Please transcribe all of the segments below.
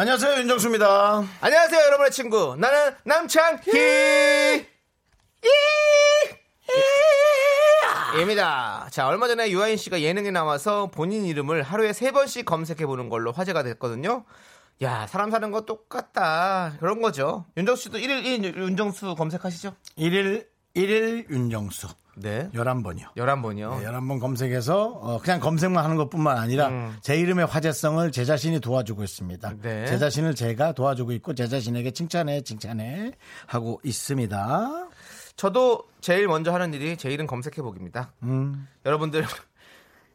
안녕하세요 윤정수입니다. 안녕하세요, 여러분의 친구. 나는 남창희! 입니다. 자, 얼마 전에 유아인 씨가 예능에 나와서 본인 이름을 하루에 세 번씩 검색해 보는 걸로 화제가 됐거든요. 야, 사람 사는 거 똑같다. 그런 거죠. 윤정수 씨도 1일 1일 윤정수 검색하시죠? 1일 1일 윤정수 네. 11번이요. 11번이요. 네, 11번 검색해서 어, 그냥 검색만 하는 것뿐만 아니라 제 이름의 화제성을 제 자신이 도와주고 있습니다. 네. 제 자신을 제가 도와주고 있고 제 자신에게 칭찬해 칭찬해 하고 있습니다. 저도 제일 먼저 하는 일이 제 이름 검색해 보기입니다. 여러분들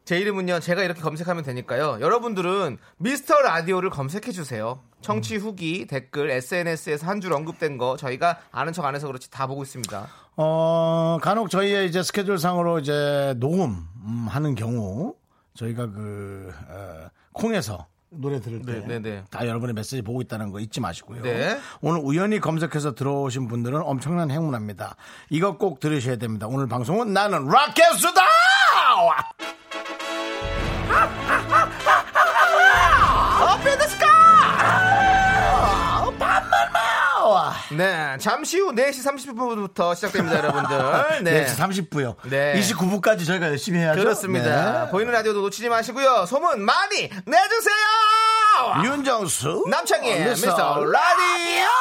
제 이름은요 제가 이렇게 검색하면 되니까요. 여러분들은 미스터 라디오를 검색해 주세요. 청취 후기 댓글 SNS에서 한 줄 언급된 거 저희가 아는 척 안 해서 그렇지 다 보고 있습니다. 어, 간혹 저희의 이제 스케줄 상으로 이제 녹음 음, 하는 경우 저희가 그 어, 콩에서 노래 들을 때다 네, 네, 네. 여러분의 메시지 보고 있다는 거 잊지 마시고요. 네. 오늘 우연히 검색해서 들어오신 분들은 엄청난 행운합니다. 이거 꼭 들으셔야 됩니다. 오늘 방송은 나는 락켓수다! 네, 잠시 후 4시 30분부터 시작됩니다, 여러분들. 네. 네. 30부요. 네. 29부까지 저희가 열심히 해야죠. 그렇습니다. 네. 보이는 라디오도 놓치지 마시고요. 소문 많이 내주세요! 윤정수 남창희의 미스터 미스터 라디오!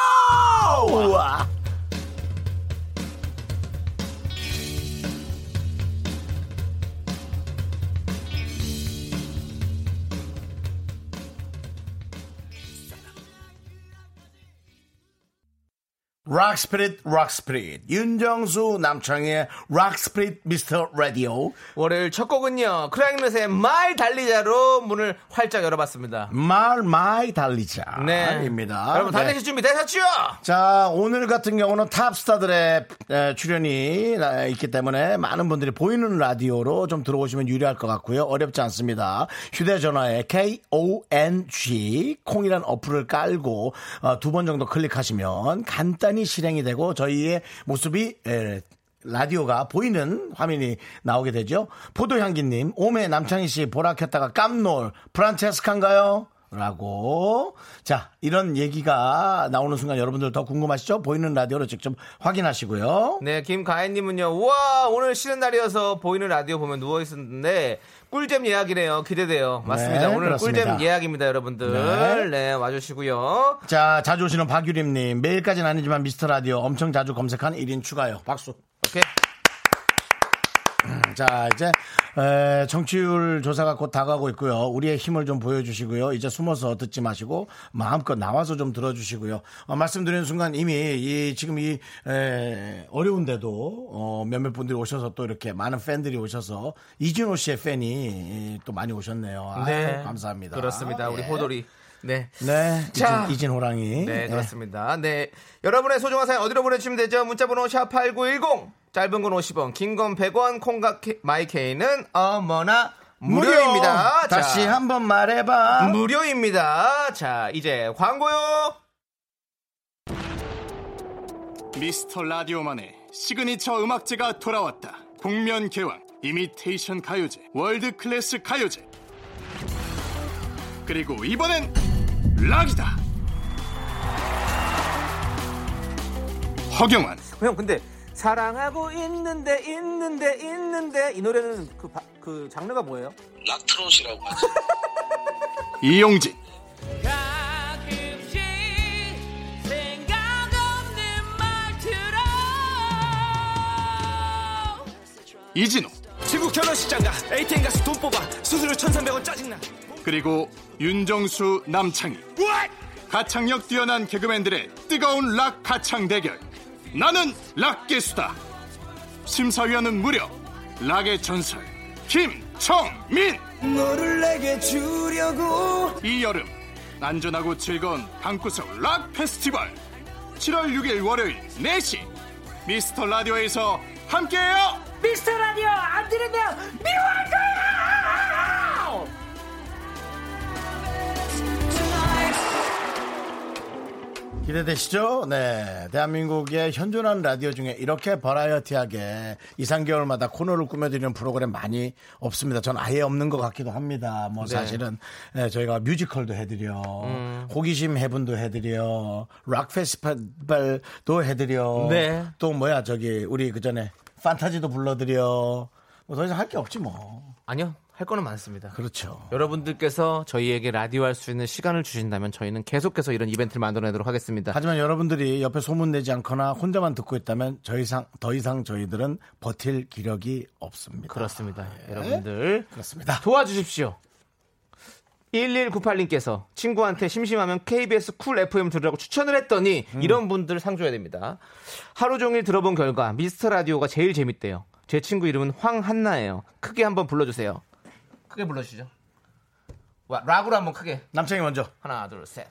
Rock spirit rock spirit 윤정수 남창희의 rock spirit 미스터 라디오 월요일 첫 곡은요, 크라잉넛의 말 달리자로 문을 활짝 열어봤습니다. 말 마이 달리자 네. 입니다. 여러분, 네. 달리실 준비 되셨죠? 자, 오늘 같은 경우는 탑스타들의 에, 출연이 나- 있기 때문에 많은 분들이 보이는 라디오로 좀 들어오시면 유리할 것 같고요. 어렵지 않습니다. 휴대전화에 KONG 콩이란 어플을 깔고 어, 두번 정도 클릭하시면 간단히 실행이 되고 저희의 모습이 에, 라디오가 보이는 화면이 나오게 되죠. 포도향기님, 오메 남창희 씨 보라 켰다가 깜놀, 프란체스카인가요? 라고. 자, 이런 얘기가 나오는 순간 여러분들 더 궁금하시죠? 보이는 라디오로 직접 확인하시고요. 네, 김가혜님은요, 우와, 오늘 쉬는 날이어서 보이는 라디오 보면 누워있었는데, 꿀잼 예약이네요. 기대돼요. 맞습니다. 네, 오늘 그렇습니다. 꿀잼 예약입니다, 여러분들. 네. 네, 와주시고요. 자, 자주 오시는 박유림님, 매일까지는 아니지만 미스터 라디오 엄청 자주 검색한 1인 추가요. 박수. 오케이. 자, 이제, 에, 정치율 조사가 곧 다가오고 있고요. 우리의 힘을 좀 보여주시고요. 이제 숨어서 듣지 마시고, 마음껏 나와서 좀 들어주시고요. 어, 말씀드리는 순간 이미 이, 지금 이, 에, 어려운데도, 어, 몇몇 분들이 오셔서 또 이렇게 많은 팬들이 오셔서, 이진호 씨의 팬이 또 많이 오셨네요. 아유, 네. 감사합니다. 그렇습니다. 우리 예. 호돌이. 네. 네. 자. 이진, 이진 호랑이. 네, 예. 그렇습니다. 네. 여러분의 소중한 사연 어디로 보내주시면 되죠? 문자번호 샵8910. 짧은 건 50원, 긴 건 100원, 콩과 케- 마이케이는 어머나 무료입니다. 무료. 다시 자, 한번 말해봐. 무료입니다. 자, 이제 광고요. 미스터 라디오만의 시그니처 음악제가 돌아왔다. 복면 개왕, 이미테이션 가요제, 월드 클래스 가요제. 그리고 이번엔 락이다. 허경환, 형, 근데 사랑하고 있는데 있는데 있는데 이 노래는 그, 바- 그 장르가 뭐예요? 락트롯이라고 하죠. 이용진, 이진호, 지구 결혼식장 가 ATM 가서 돈 뽑아 수수료 1300원 짜증나 그리고 윤정수, 남창희. 가창력 뛰어난 개그맨들의 뜨거운 락 가창 대결. 나는 락 개수다. 심사위원은 무려 락의 전설 김청민. 너를 내게 주려고 이 여름 안전하고 즐거운 방구석 락 페스티벌 7월 6일 월요일 4시 미스터 라디오에서 함께해요 미스터 라디오 안 들으면 기대되시죠? 네. 대한민국의 현존하는 라디오 중에 이렇게 버라이어티하게 2, 3개월마다 코너를 꾸며드리는 프로그램 많이 없습니다. 전 아예 없는 것 같기도 합니다. 뭐 네. 사실은 네, 저희가 뮤지컬도 해드려, 음. 호기심 해분도 해드려, 락 페스티벌도 해드려, 네. 또 뭐야 저기 우리 그 전에 판타지도 불러드려. 뭐 더 이상 할 게 없지 뭐. 아니요, 할 거는 많습니다. 그렇죠. 여러분들께서 저희에게 라디오 할 수 있는 시간을 주신다면 저희는 계속해서 이런 이벤트를 만들어내도록 하겠습니다. 하지만 여러분들이 옆에 소문내지 않거나 혼자만 듣고 있다면 더 이상, 더 이상 저희들은 버틸 기력이 없습니다. 그렇습니다. 여러분들 그렇습니다. 도와주십시오. 1198님께서 친구한테 심심하면 KBS 쿨 FM 들으라고 추천을 했더니 이런 분들 상 줘야 됩니다. 하루 종일 들어본 결과 미스터 라디오가 제일 재밌대요. 제 친구 이름은 황한나예요. 크게 한번 불러주세요. 크게 불러주시죠. 와, 락으로 한번 크게. 남창이 먼저. 하나, 둘, 셋.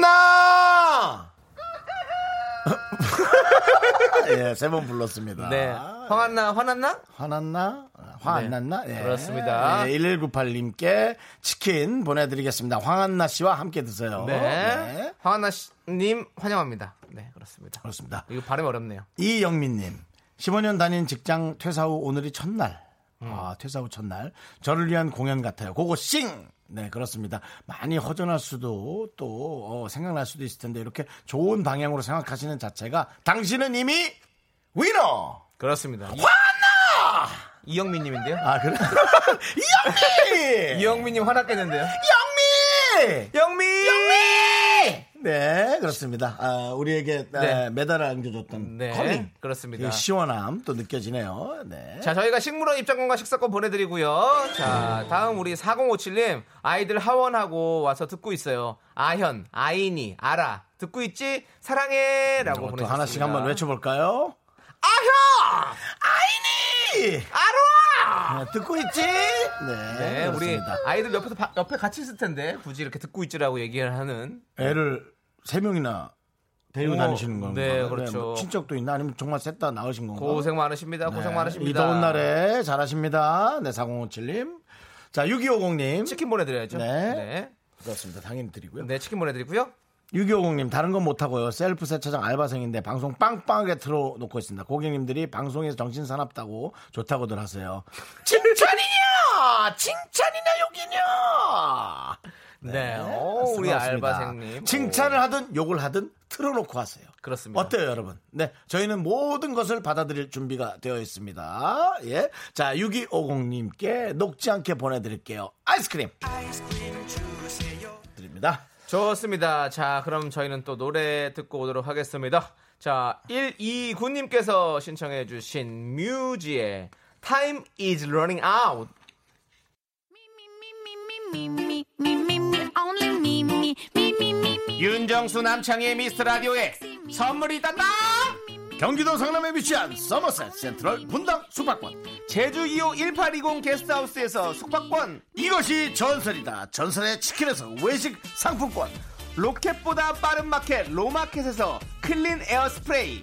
황한나! 예, 세 번 불렀습니다. 네. 황한나, 화났나? 화났나? 화안 네, 났나? 예. 그렇습니다. 예, 1198님께 치킨 보내드리겠습니다. 황한나 씨와 함께 드세요. 네. 황한나 님 환영합니다. 네, 그렇습니다. 그렇습니다. 이거 발음이 어렵네요. 이영민님, 15년 다닌 직장 퇴사 후 오늘이 첫날. 음. 아, 퇴사 후 첫날. 저를 위한 공연 같아요. 그거 싱! 네, 그렇습니다. 많이 허전할 수도 또 어, 생각날 수도 있을 텐데 이렇게 좋은 방향으로 생각하시는 자체가 당신은 이미 위너! 그렇습니다. 화나! 이영민 님인데요. 아, 그래? 이 영미! 이 영미 님 화났겠는데요. 영미! 영미! 네, 그렇습니다. 아, 우리에게 아, 네. 메달을 안겨줬던 네, 컬링. 그렇습니다. 이 시원함 또 느껴지네요. 네. 자, 저희가 식물원 입장권과 식사권 보내드리고요. 자, 다음 우리 4057님. 아이들 하원하고 와서 듣고 있어요. 아현, 아인이, 아라. 듣고 있지? 사랑해! 라고 또 보내주셨습니다. 하나씩 한번 외쳐볼까요? 아현! 아이니! 아로아! 네, 듣고 있지? 네, 네, 우리 그렇습니다. 아이들 옆에서 바- 옆에 같이 있을 텐데 굳이 이렇게 듣고 있지라고 얘기를 하는 애를 세 명이나 데리고 오, 다니시는 건가요? 네, 그렇죠. 뭐 친척도 있나? 아니면 정말 셋 다 나으신 건가요? 고생 많으십니다. 고생 네, 많으십니다. 이 더운 날에 잘하십니다. 네, 4057님. 자, 6250님. 치킨 보내드려야죠. 네. 네. 그렇습니다. 당연히 드리고요. 네, 치킨 보내드리고요. 6250님, 다른 건 못하고요. 셀프 세차장 알바생인데 방송 빵빵하게 틀어놓고 있습니다. 고객님들이 방송에서 정신 사납다고 좋다고들 하세요. 칭찬이냐! 칭찬이냐, 여기냐! 네, 오, 우리 말씀하셨습니다. 알바생님. 칭찬을 하든 욕을 하든 틀어놓고 하세요. 그렇습니다. 어때요, 여러분? 네. 저희는 모든 것을 받아들일 준비가 되어 있습니다. 예. 자, 6250님께 녹지 않게 보내드릴게요. 아이스크림. 드립니다. 좋습니다. 자, 그럼 저희는 또 노래 듣고 오도록 하겠습니다. 자, 129님께서 신청해 주신 뮤지의 Time is running out. 윤정수 남창희의 미스터 라디오에 선물이 있단다! 경기도 성남에 위치한 서머셋 센트럴 분당 숙박권. 제주 이호 1820 게스트하우스에서 숙박권, 이것이 전설이다. 전설의 치킨에서 외식 상품권. 로켓보다 빠른 마켓 로마켓에서 클린 에어 스프레이,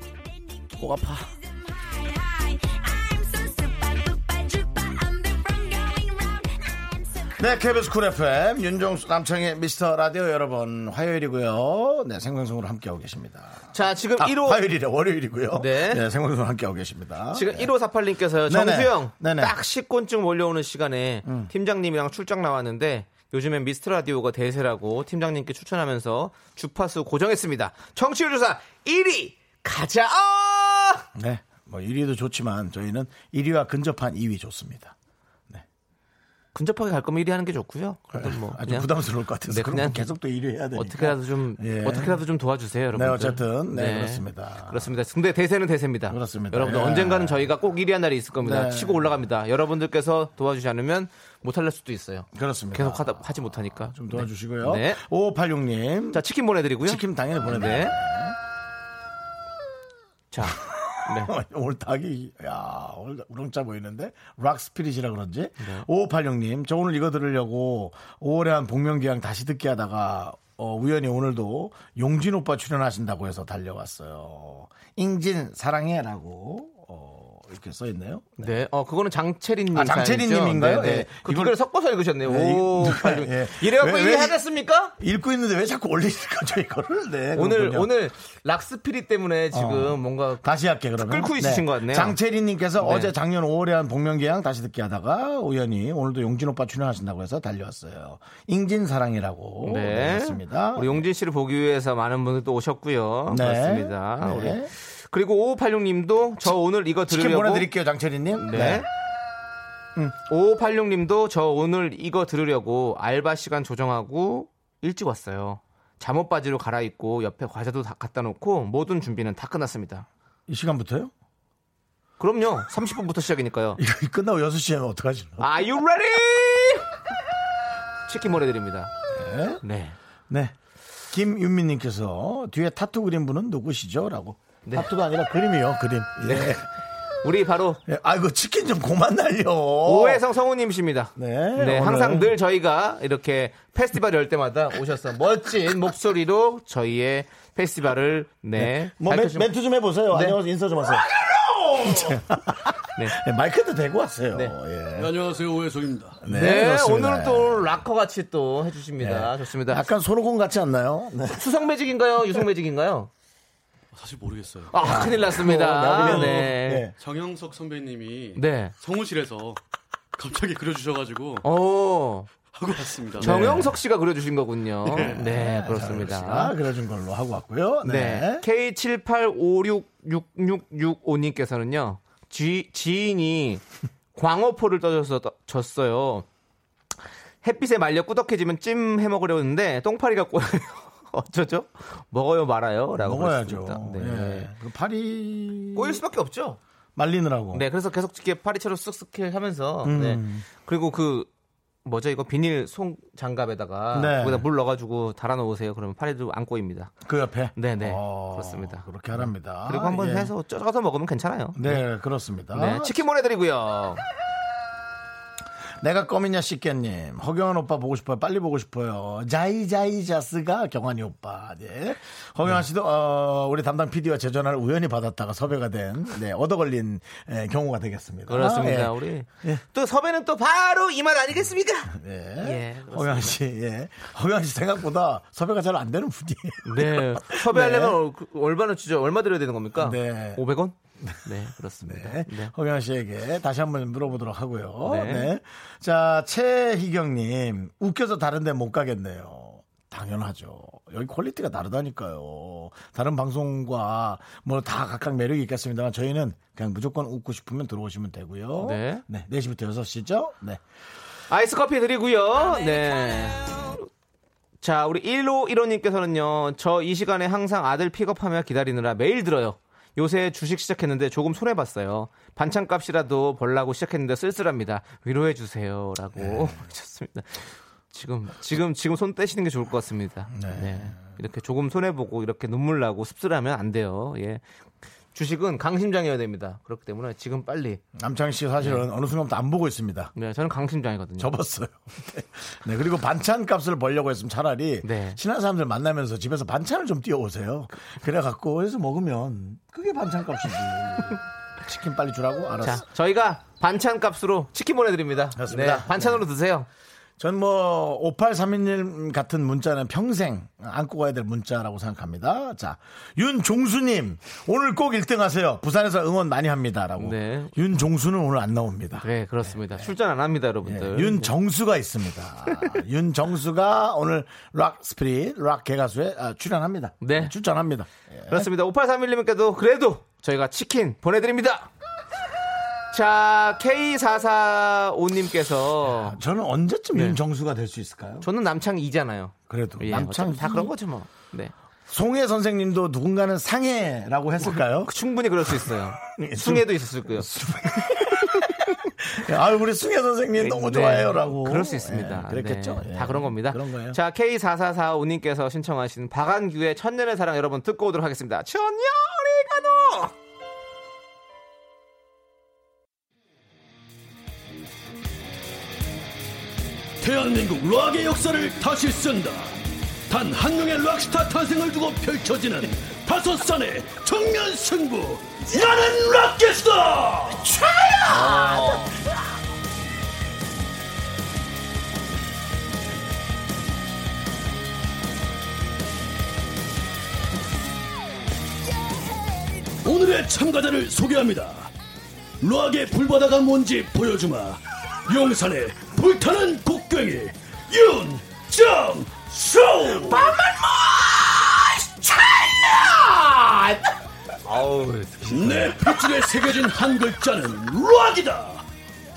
목 아파. 네, KBS 쿨 FM 윤정수 남창희의 미스터 라디오 여러분 화요일이고요. 네, 생방송으로 함께하고 계십니다. 자, 지금 아, 1호 화요일이래 월요일이고요. 네. 생방송 함께하고 계십니다. 지금 네. 1548님께서요. 네네. 정수 형 네네. 음. 딱 10권쯤 몰려오는 시간에 팀장님이랑 출장 나왔는데 요즘엔 미스터 라디오가 대세라고 팀장님께 추천하면서 주파수 고정했습니다. 청취율 조사 1위 가자! 네, 뭐 1위도 좋지만 저희는 1위와 근접한 2위 좋습니다. 네. 근접하게 갈 거면 1위 하는 게 좋고요. 그래도 뭐 아주 그냥 부담스러울 것 같아서 네, 그럼 그냥 계속 또 1위 해야 되니까. 어떻게라도 좀 예. 어떻게라도 좀 도와주세요, 여러분. 네, 어쨌든 네, 그렇습니다. 그렇습니다. 근데 대세는 대세입니다. 그렇습니다. 여러분들 예. 언젠가는 저희가 꼭 1위 한 날이 있을 겁니다. 네. 치고 올라갑니다. 여러분들께서 도와주지 않으면 못할 수도 있어요. 그렇습니다. 계속 하다, 하지 못하니까. 좀 도와주시고요. 네. 5586님. 자, 치킨 보내드리고요. 치킨 당연히 보내드려요. 네. 자, 네. 오늘 닭이 야 오늘 우렁차 보이는데? 락 스피릿이라 그런지? 네. 5586님 저 오늘 이거 들으려고 5월에 한 복면기왕 다시 듣기 하다가 어, 우연히 오늘도 용진 오빠 출연하신다고 해서 달려왔어요. 인진 사랑해라고. 어, 이렇게 써있네요 네, 어, 그거는 장채린님. 아, 장채린님인가요? 네, 네. 예. 그 이걸- 섞어서 읽으셨네요. 네, 오, 이- 팔 예. 이래갖고 왜- 1위 왜- 하겠습니까? 읽고 있는데 왜 자꾸 올리는 거죠 이거를 네, 오늘, 그렇군요. 오늘 락스피릿 때문에 지금 뭔가 다시 할게 그러면 끌고 있으신 것 같네요. 장채리님께서 네. 어제 작년 5월에 한 복면기양 다시 듣기 하다가 우연히 오늘도 용진 오빠 출연하신다고 해서 달려왔어요. ing진 사랑이라고 네. 했습니다. 우리 용진 씨를 보기 위해서 많은 분들 또 오셨고요. 네. 그렇습니다. 네. 우리 그리고 5586님도 저 오늘 이거 치킨 들으려고 보내드릴게요, 장채리님. 네. 5586님도 저 오늘 이거 들으려고 알바 시간 조정하고 일찍 왔어요. 잠옷 바지로 갈아입고 옆에 과자도 다 갖다 놓고 모든 준비는 다 끝났습니다. 이 시간부터요? 그럼요. 30분부터 시작이니까요. 이거 끝나고 6시에 하면 어떡하지? Are you ready? 치킨 보내드립니다. 네. 네. 네. 김윤미님께서 뒤에 타투 그린 분은 누구시죠? 라고. 네. 타투가 아니라 그림이요, 그림. 예. 우리 바로 예. 아이고, 치킨 좀 그만 날려. 오해성 성우님이십니다. 네. 네, 오늘. 항상 늘 저희가 이렇게 페스티벌 열 때마다 오셔서 멋진 목소리로 저희의 페스티벌을 네, 뭐 멘, 멘트 좀 해보세요. 네. 안녕하세요. 인사 좀 하세요. 네. 네, 마이크도 대고 왔어요. 네. 예. 안녕하세요 오해성입니다. 네, 네. 오늘은 또 락커 같이 또 해주십니다. 네. 좋습니다. 약간 손오공 같지 않나요? 네. 수성 매직인가요? 유성 매직인가요? 사실 모르겠어요. 아, 큰일 났습니다. 네. 네. 네. 정영석 선배님이 네. 성우실에서 갑자기 그려주셔가지고 오, 하고 왔습니다. 정영석 씨가 그려주신 거군요. 네, 그렇습니다. 아, 그래준 걸로 하고 왔고요. 네. 네. K78566665님께서는요, 지, 지인이 광어포를 떠줘서 떠- 줬어요. 햇빛에 말려 꾸덕해지면 찜 해 먹으려고 했는데, 똥파리가 꼬여요. 어쩌죠? 먹어요, 말아요? 라고. 먹어야죠. 네. 네. 그 파리 꼬일 수밖에 없죠? 말리느라고. 네, 그래서 계속 이렇게 파리채로 쓱쓱 하면서, 음. 네. 그리고 그, 뭐죠, 이거 비닐 송 장갑에다가, 네. 거기다 물 넣어가지고 달아놓으세요. 그러면 파리도 안 꼬입니다. 그 옆에. 네네. 어, 그렇습니다. 그렇게 하랍니다. 그리고 한번 예. 해서 쪄서 먹으면 괜찮아요. 네, 그렇습니다. 네, 치킨 보내드리고요. 내가 껌이냐 씻겠님 허경환 오빠 보고 싶어요 빨리 보고 싶어요 자이자이자스가 경환이 오빠 네. 허경환 씨도 어, 우리 담당 PD와 제 전화를 우연히 받았다가 섭외가 된 네, 얻어 걸린 에, 경우가 되겠습니다 그렇습니다. 예. 우리 예. 또 섭외는 또 바로 이맛 아니겠습니까? 예. 예. 허경환 씨 예. 허경환 씨 생각보다 섭외가 잘 안 되는 분이에요 네. 섭외하려면 어, 그 얼마나 진짜 얼마 드려야 되는 겁니까? 네. 500원? 네, 그렇습니다. 네. 네. 허경환 씨에게 다시 한 번 물어보도록 하고요. 네. 네. 자, 최희경님, 웃겨서 다른데 못 가겠네요. 당연하죠. 여기 퀄리티가 다르다니까요. 다른 방송과 뭐 다 각각 매력이 있겠습니다만 저희는 그냥 무조건 웃고 싶으면 들어오시면 되고요. 네. 네. 4시부터 6시죠? 네. 아이스 커피 드리고요. 네. 자, 우리 1호 1호님께서는요, 저 이 시간에 항상 아들 픽업하며 기다리느라 매일 들어요. 요새 주식 시작했는데 조금 손해 봤어요. 반찬값이라도 벌라고 시작했는데 쓸쓸합니다. 위로해 주세요. 라고 네. 하셨습니다. 지금, 지금, 지금 손 떼시는 게 좋을 것 같습니다. 네. 이렇게 조금 손해 보고 이렇게 눈물 나고 씁쓸하면 안 돼요. 예. 주식은 강심장이어야 됩니다. 그렇기 때문에 지금 빨리. 남창희 씨 사실은 어느 순간부터 안 보고 있습니다. 네, 저는 강심장이거든요. 접었어요. 네. 네, 그리고 반찬 값을 벌려고 했으면 차라리 네. 친한 사람들 만나면서 집에서 반찬을 좀 띄워오세요. 그래갖고 해서 먹으면 그게 반찬 값이지. 치킨 빨리 주라고? 알았어. 자, 저희가 반찬 값으로 치킨 보내드립니다. 그렇습니다. 네, 반찬으로 드세요. 전 뭐, 5831님 같은 문자는 평생 안고 가야 될 문자라고 생각합니다. 자, 윤종수님, 오늘 꼭 1등 하세요. 부산에서 응원 많이 합니다. 라고. 네. 윤종수는 오늘 안 나옵니다. 네, 그렇습니다. 출전 안 합니다, 예, 여러분들. 윤정수가 있습니다. 윤정수가 오늘 락 spirit, 락 개가수에 아, 출연합니다. 네. 출전합니다. 예. 그렇습니다. 5831님께도 그래도 저희가 치킨 보내드립니다. 자, K445님께서 저는 언제쯤 네. 윤정수가 될 수 있을까요? 저는 남창이잖아요. 그래도 예, 남창 어차피 다 그런 거죠 뭐. 네. 송혜 선생님도 누군가는 상해라고 했을까요? 충분히 그럴 수 있어요. 예, 숭에도 있었을 거예요. 아, 우리 승혜 선생님 너무 네. 좋아해요 라고. 그럴 수 있습니다. 예, 그랬겠죠. 네, 예. 다 그런 겁니다. 그런 거예요. 자, K4445님께서 신청하신 박한규의 천년의 사랑 여러분 듣고 오도록 하겠습니다. 천년이 가노! 대한민국 락의 역사를 다시 쓴다. 단 한 명의 락스타 탄생을 두고 펼쳐지는 다섯 산의 정면 승부. 나는 락겠다. 오늘의 참가자를 소개합니다. 락의 불바다가 뭔지 보여주마. 용산의 불타는 곡괭이 윤정수. 내 핏줄에 새겨진 한 글자는 락이다.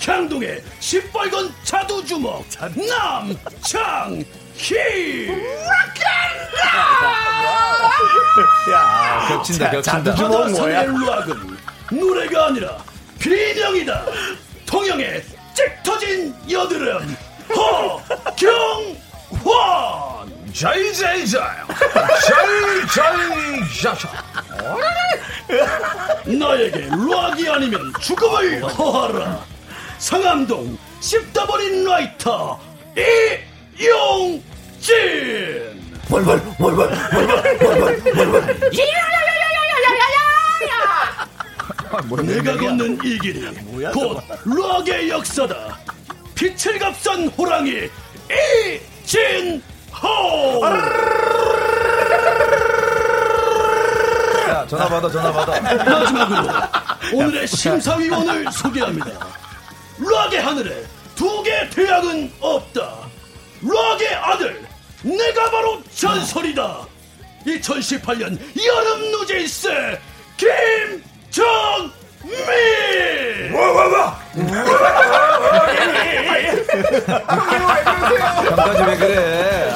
향동의 시뻘건 자두주먹 남창희. 겹친다, 겹친다. 바다 주먹 뭐야? 산의 락은 노래가 아니라 비명이다. 통영의 잭 터진 여드름 허경환. 자이자이자. 자이자이자. 나에게 락이 아니면 죽음을 허하라. 상암동 씹다버린 라이터 이용진. 내가 걷는 이 길이 곧 락의 역사다. 빛을 값선 호랑이 이진호. 전화 받아 전화 받아 마지막으로 오늘의 심사위원을 소개합니다. 락의 하늘에 두개 태양은 없다. 락의 아들, 내가 바로 전설이다. 2018년 여름 누질세 김정민. 잠깐 좀왜 그래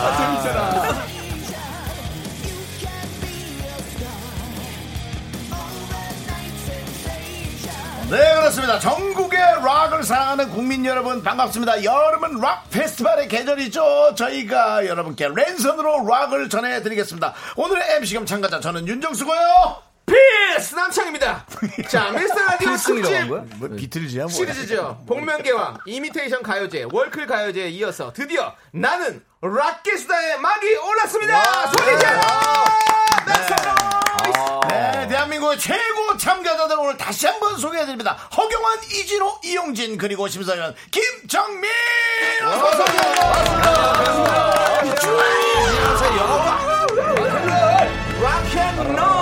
네, 그렇습니다. 전국의 락을 사랑하는 국민 여러분 반갑습니다. 여름은 락 페스티벌의 계절이죠. 저희가 여러분께 랜선으로 락을 전해드리겠습니다. 오늘의 MC 겸 참가자 저는 윤정수고요. 필스 남창입니다. 자, 미스터 라디오 특집? 뭐 비틀즈야 뭐. 시리즈죠. 복면개왕, 이미테이션 가요제, 월클 가요제에 이어서 드디어 나는 락기스타의 막이 올랐습니다. 소리자! 네, 대한민국의 최고 참가자들 오늘 다시 한번 소개해드립니다. 허경환, 이진호, 이용진 그리고 심사위원 김정민. 어서 락앤롤, 락 spirit.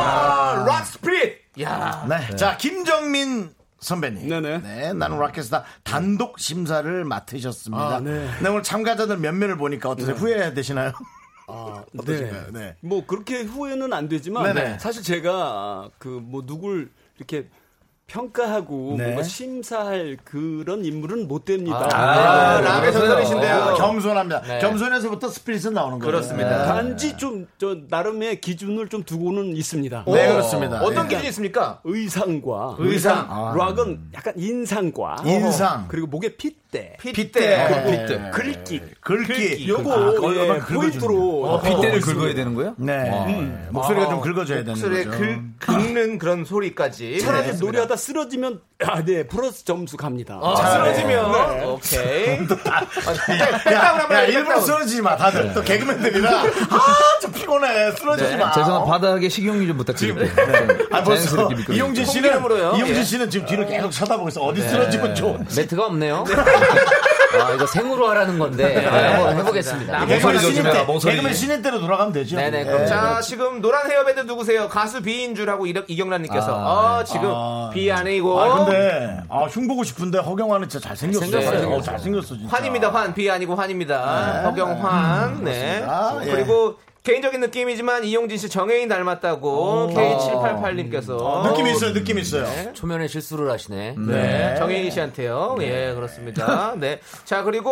야, 네, 자 김정민 선배님. 네네. 네, 나는 락캐스타 단독 심사를 맡으셨습니다. 아, 네. 오늘 참가자들 면면을 보니까 어떠세요? 후회되시나요? 아, 어떠신가요? 네. 뭐 그렇게 후회는 안 되지만 네네. 사실 제가 그 뭐 누굴 이렇게 평가하고 네. 뭔가 심사할 그런 인물은 못 됩니다. 아, 락의 그래서요. 전설이신데요. 어, 겸손합니다. 네. 겸손에서부터 spirit은 나오는 거예요. 그렇습니다. 단지 좀 저 나름의 기준을 좀 두고는 있습니다. 네, 그렇습니다. 어떤 네. 기준이 있습니까? 의상과 의상. 아. 락은 약간 인상과 인상. 그리고 목에 핏대 핏대. 그리고 네. 글귀 긁기. 요거 아, 예, 포인트로 어, 빗대를 긁어야 되는 거야? 네. 음. 목소리가 좀 긁어줘야 되는 목소리에 거죠. 긁, 긁는 그런 소리까지. 차라리 네. 노래하다 쓰러지면 아, 네 플러스 점수 갑니다. 아, 쓰러지면 오케이. 야, 야, 한번 일부러 쓰러지지 마. 다들 또 개그맨들이라 아, 저 피곤해. 쓰러지지 마. 죄송한 바닥에 식용유 좀 부탁드립니다. 아, 벌써 자연스럽게 미끄러지고. 이용진 씨는? 이용진 예. 씨는 지금 뒤를 계속 쳐다보고 있어. 어디 쓰러지면 좋은지. 매트가 없네요. 아, 이거 생으로 하라는 건데 한번 해보겠습니다. 네. 개그맨 신인 조심해라, 때. 개그맨 신인 때로 돌아가면 되죠. 네네, 그럼 자, 지금 노란 헤어밴드 누구세요? 가수 비인 줄 하고 이경란님께서. 어, 지금 아. 비 아니고. 아, 근데, 아, 흉 보고 싶은데 허경환은 진짜 잘생겼어. 잘생겼어요. 어, 잘생겼어, 진짜. 환입니다, 환. 비 아니고 환입니다. 허경환. 네. 그렇습니다. 예. 그리고 개인적인 느낌이지만 이용진 씨 정혜인 닮았다고 K788님께서 어, 느낌 있어요, 느낌 있어요. 초면에 실수를 하시네. 네, 정혜인 씨한테요. 예, 그렇습니다. 네. 자, 그리고,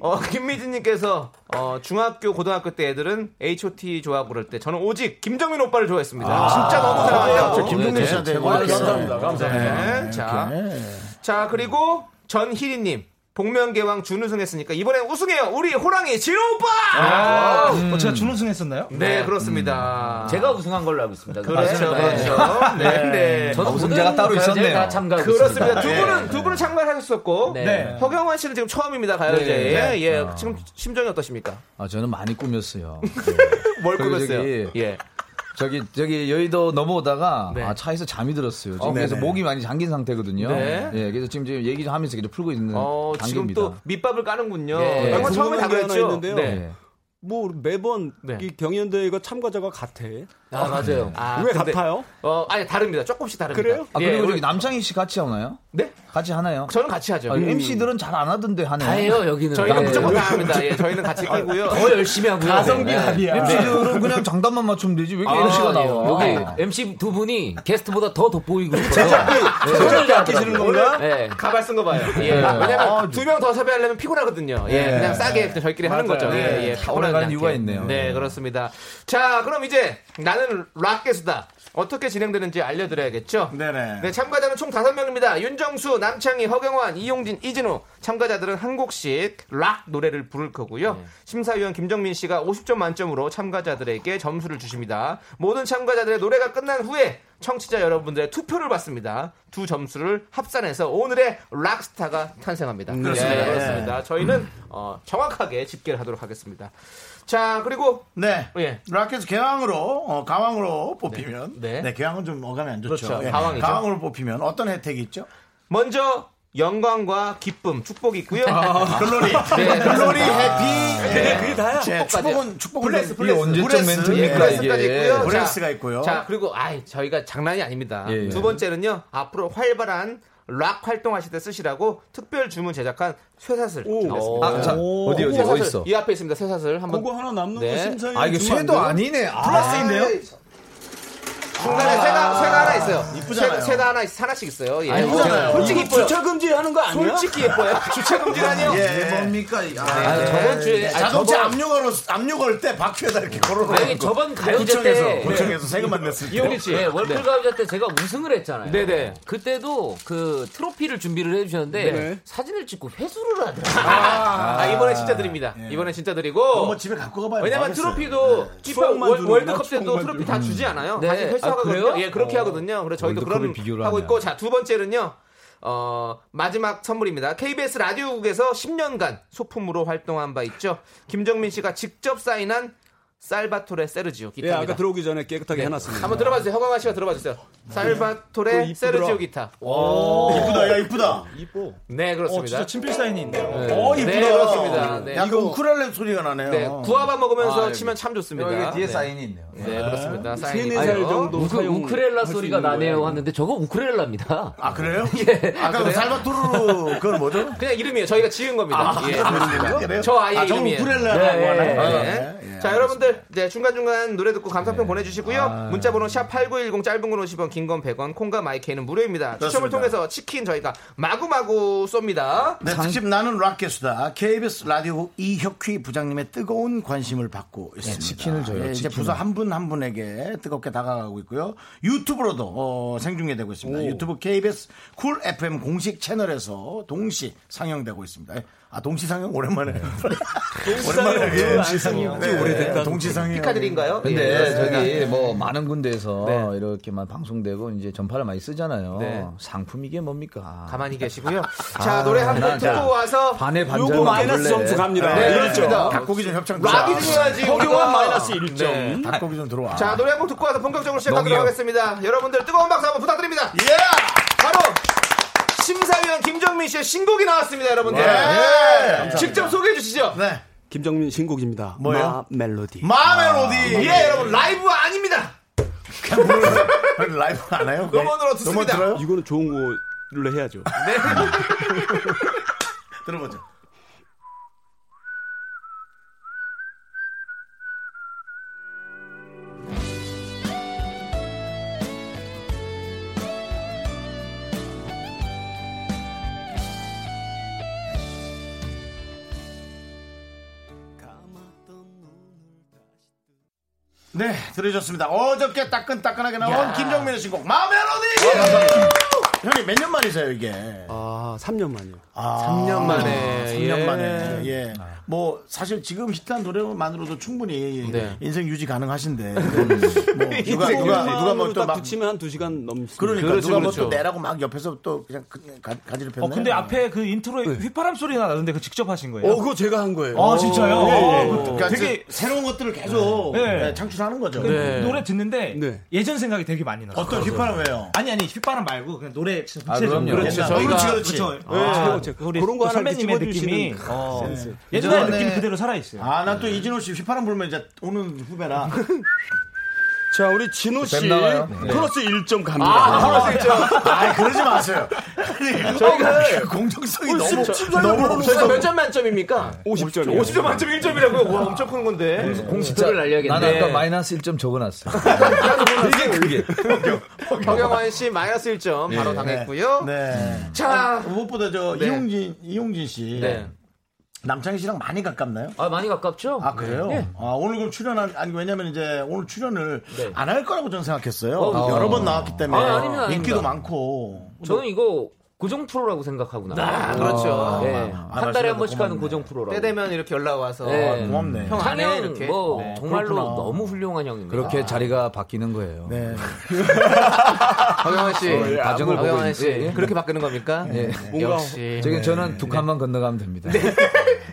어, 김미진님께서, 어, 중학교, 고등학교 때 애들은 H.O.T. 좋아하고 그럴 때 저는 오직 김정민 오빠를 좋아했습니다. 진짜 너무 사랑한다고. 저 김동민 네, 씨한테. 감사합니다. 감사합니다. 네, 자. 자, 그리고 전희리님. 복면개왕 준우승했으니까 이번엔 우승해요. 우리 호랑이 진호 오빠! 어, 제가 준우승 했었나요? 네, 그렇습니다. 제가 우승한 걸로 알고 있습니다. 그렇죠, 네. 그렇죠. 네, 네. 저도 우승자가 모든 따로 있었네요. 다 참가하고 그렇습니다. 있습니다. 두 분은 두 분은 참가를 하셨었고 네. 허경환 씨는 지금 처음입니다 가요제에 네. 예 지금 심정이 어떠십니까? 아, 저는 많이 꾸몄어요. 뭘 그리고 꾸몄어요? 예. 저기 저기 여의도 넘어오다가 네. 아, 차에서 잠이 들었어요. 지금 어, 그래서 네네. 목이 많이 잠긴 상태거든요. 네. 예, 그래서 지금 지금 얘기 좀 하면서 계속 풀고 있는 어 지금 단계입니다. 또 밑밥을 까는군요. 네. 영화 처음에 다 그랬죠. 있는데요. 네. 예. 뭐 매번 네. 이 경연대회 이거 참가자가 같아. 아, 맞아요. 아, 왜 근데- 같아요? 어 아니 다릅니다. 조금씩 다릅니다. 그래요? 아, 예, 그리고 우리- 저기 남창희 씨 같이 하나요? 네? 같이 하나요? 저는 같이 하죠. 아, MC들은 잘 안 하던데 하네요. 다 해요, 여기는. 저희는 네. 무조건 다 합니다. 예, 저희는 같이 끼고요. 더 열심히 하고요. 가성비 네. 갑이야. MC들은 그냥 장단만 맞추면 되지 왜 이렇게 MC가 나와? 여기 MC 두 분이 게스트보다 더 돋보이고. 네. 손을 아끼시는 건가? 네. 가발 쓴 거 봐요. 예. 왜냐면 두 명 더 섭외하려면 피곤하거든요. 예. 그냥 싸게 저희끼리 하는 거죠. 예. 예. 다 올라가는 피곤하지 이유가. 있네요. 네, 그렇습니다. 자, 그럼 이제 나 는락 개수다. 어떻게 진행되는지 알려드려야겠죠? 네네. 네, 참가자는 총 5명입니다. 윤정수, 남창희, 허경환, 이용진, 이진우. 참가자들은 한 곡씩 락 노래를 부를 거고요. 심사위원 김정민 씨가 50점 만점으로 참가자들에게 점수를 주십니다. 모든 참가자들의 노래가 끝난 후에 청취자 여러분들의 투표를 받습니다. 두 점수를 합산해서 오늘의 락스타가 탄생합니다. 그렇습니다. 네. 그렇습니다. 저희는 어, 정확하게 집계를 하도록 하겠습니다. 자, 그리고 네. 예. 라켓에서 개왕으로, 어, 가왕으로 뽑히면. 네. 네. 개왕은 좀 어감이 안 좋죠. 그렇죠. 예. 가왕이죠. 가왕으로 뽑히면 어떤 혜택이 있죠? 먼저 영광과 기쁨, 축복이 있고요. 글로리. 네, 글로리 해피. 예. 그게 다야. 제 축복은, 축복은 블레스, 블레스. 블레스. 멘트입니까, 예. 블레스까지 이게. 있고요. 블레스가 자, 있고요. 자, 그리고 아이 저희가 장난이 아닙니다. 예, 예. 두 번째는요. 앞으로 활발한 락 활동하실 때 쓰시라고 특별 주문 제작한 쇠사슬 준비했습니다. 아, 자, 오. 어디 어디 쇠사슬, 어디 있어? 이 앞에 있습니다. 쇠사슬 한번 그거 하나 남는 네. 거 심사위원 아 이게 쇠도? 아니네. 아, 플러스인데요? 중간에 쇠가 쇠가 하나 있어요. 이쁘잖아요. 쇠, 쇠가 하나 있- 하나씩 있어요. 예. 이쁘잖아요. 솔직히 이거 이뻐요. 주차 금지 하는 거 아니야? 솔직히 예뻐요. 주차 금지라니요. 예. 뭡니까? 아, 저번 주에. 아니, 자동차 저번, 압류거로, 압류 걸 때 바퀴에다 이렇게 걸어놓고. 아니, 저번 가요제 구청에서, 때. 구청에서 세금만 냈을 때. 이용진 씨. 네, 월클 가요제 때 제가 우승을 했잖아요. 네네. 그때도 그 트로피를 준비를 해주셨는데 네. 사진을 찍고 회수를 하더라고요. 아, 아, 이번에 진짜 드립니다. 이번에 진짜 드리고. 뭐 집에 갖고 가봐요. 왜냐면 뭐 하겠어요. 트로피도 FIFA 추억만 월- 월드컵 때도 추억만 트로피 다 주지 않아요. 네. 다시 아, 회수 하거든요. 그래요? 예, 그렇게 하거든요. 그래서 저희도 월드컵을 그런 비교를 하고 하냐. 있고 자, 두 번째는요. 어, 마지막 선물입니다. KBS 라디오국에서 10년간 소품으로 활동한 바 있죠. 김정민 씨가 직접 사인한 살바토레 세르지오 예, 기타입니다. 아까 들어오기 전에 깨끗하게 해놨습니다. 한번 들어봐 주세요. 허광아 씨가 들어봐 주세요. 그거 살바토레 이쁘더라. 세르지오 기타. 이쁘다, 야, 이쁘다. 이뻐. 네, 그렇습니다. 친필 사인이 있네요. 어, 이쁘다. 네, 그렇습니다. 네. 약간 우쿨렐레 소리가 나네요. 네, 구아바 먹으면서 아, 치면 참 좋습니다. 여기 뒤에 네. 사인이 있네요. 네, 그렇습니다. 사인이 세네 살. 정도 우크, 우크렐라 소리가 나네요 거예요. 하는데 저거 우크렐라입니다. 아, 그래요? 예. 아까 그 살바토르, 그건 뭐죠? 그냥 이름이에요. 저희가 지은 겁니다. 예, 그렇습니다. 그래요? 저 아이의 아, 저 이름이에요. 우쿨렐레라고 네, 하나요? 네. 네, 예, 자, 여러분들, 네, 중간중간 노래 듣고 감상평 보내주시고요. 문자번호 샵 8910 짧은 건 50원, 긴 건 100원, 콩과 마이크는 무료입니다. 추첨을 그렇습니다. 통해서 치킨 저희가 마구마구 쏩니다. 네, 특집 나는 락게수다. KBS 라디오 이혁휘 부장님의 뜨거운 관심을 받고 있습니다. 치킨을 줘요, 네, 이제 치킨을. 부서 한 분 한 분에게 뜨겁게 다가가고 있고요. 유튜브로도 어, 생중계되고 있습니다. 유튜브 KBS 쿨 FM 공식 채널에서 동시 상영되고 있습니다. 아 동시 상영 오랜만에. 오랜만에 동시 상영. 네, 오래됐다. 동시 상영. 피카디린가요? 근데 예. 저기 뭐 많은 군데에서 네. 이렇게만 방송되고 이제 전파를 많이 쓰잖아요. 네. 상품 이게 뭡니까? 가만히 계시고요. 자, 노래 한 자, 듣고 와서 반의 요거 반절 마이너스 점수 갑니다. 네, 그렇습니다. 닭고기 좀 협찬 락이 중요하지. 허경환 우리가. 마이너스 1점. 네. 닭고기 좀 들어와. 자, 노래 한 곡 듣고 와서 본격적으로 시작하도록. 하겠습니다. 여러분들 뜨거운 박수 한번 부탁드립니다. 예! 바로 심사위원 김정민 씨의 신곡이 나왔습니다, 여러분들. 네. 직접 소개해 주시죠. 네. 김정민 신곡입니다. 뭐예요? 마 멜로디. 마 멜로디. 예, 여러분 라이브 아닙니다. 라이브 안 해요? 음원으로 듣습니다. 음원? 이거는 좋은 걸로 해야죠. 네. 들어보죠. 네, 들으셨습니다. 어저께 따끈따끈하게 나온 야. 김정민의 신곡 My Melody. 형님 몇 년 만이세요 이게? 아, 3년 만이요. 아, 3년 만에. 3년 예. 만에. 예. 뭐 사실 지금 히트한 노래만으로도 충분히 네. 인생 유지 가능하신데. 뭐 누가 누가 누가 뭐또딱막 붙이면 한 2시간 넘습니다. 그러니까 그렇죠, 누가 뭐또 그렇죠. 내라고 막 옆에서 또 그냥 그- 가, 가지를 폈네. 어, 근데 앞에 그 인트로에 휘파람 소리가 나는데 그 직접 하신 거예요? 어, 그거 제가 한 거예요. 아, 진짜요? 예, 예. 어, 그러니까 되게 그 새로운 것들을 계속 네. 네, 창출하는 거죠. 네. 노래 듣는데 네. 예전 생각이 되게 많이 나요. 어떤 휘파람 왜요? 아니 아니 휘파람 말고 그냥 노래 진짜 아. 그렇죠. 저희가 그렇지, 그렇지. 그렇죠. 아, 아, 제가 우리 그런 거 하나 선배님의 느낌이 어, 센스. 옛날 예전에- 느낌 그대로 살아 있어요. 아, 난 또 이진호 씨 휘파람 불면 이제 오는 후배라. 자, 우리 진호 씨. 뱀 나가요? 플러스 1점 갑니다. 아, 아, 그러지 마세요. 저희가 공정성이 너무 너무 저희가 몇점 만점입니까? 50점이요. 50점 만점 1점이라고요? 와, 엄청 큰 건데. 공수표를 날려야겠네. 나는 아까 마이너스 1점 적어 놨어. 되게 크게. 허경환 씨 마이너스 1점 바로 당했고요. 네. 자, 무엇보다 저 네. 이용진 이용진 씨 네. 남창희 씨랑 많이 가깝나요? 아, 많이 가깝죠? 아 그래요? 네. 아, 오늘 그럼 출연한 아니 왜냐면 이제 오늘 출연을 네. 안할 거라고 저는 생각했어요. 어, 여러 번 나왔기 때문에 아, 아닙니다, 아닙니다. 인기도 많고. 저는 이거 고정 프로라고 생각하고 나와요. 아, 그렇죠. 네. 아, 한 달에 한 번씩 하는 고맙네. 고정 프로라고. 때 되면 이렇게 연락 와서 네. 고맙네. 형 안에 이렇게. 뭐 네. 정말로 그렇구나. 너무 훌륭한 형입니다. 그렇게 자리가 바뀌는 거예요. 네. 허경환 씨, 어, 과정을 보고 허경환 있- 씨 예, 예. 그렇게 바뀌는 겁니까? 예. 역시 저기 저는 두 칸만 건너가면 됩니다.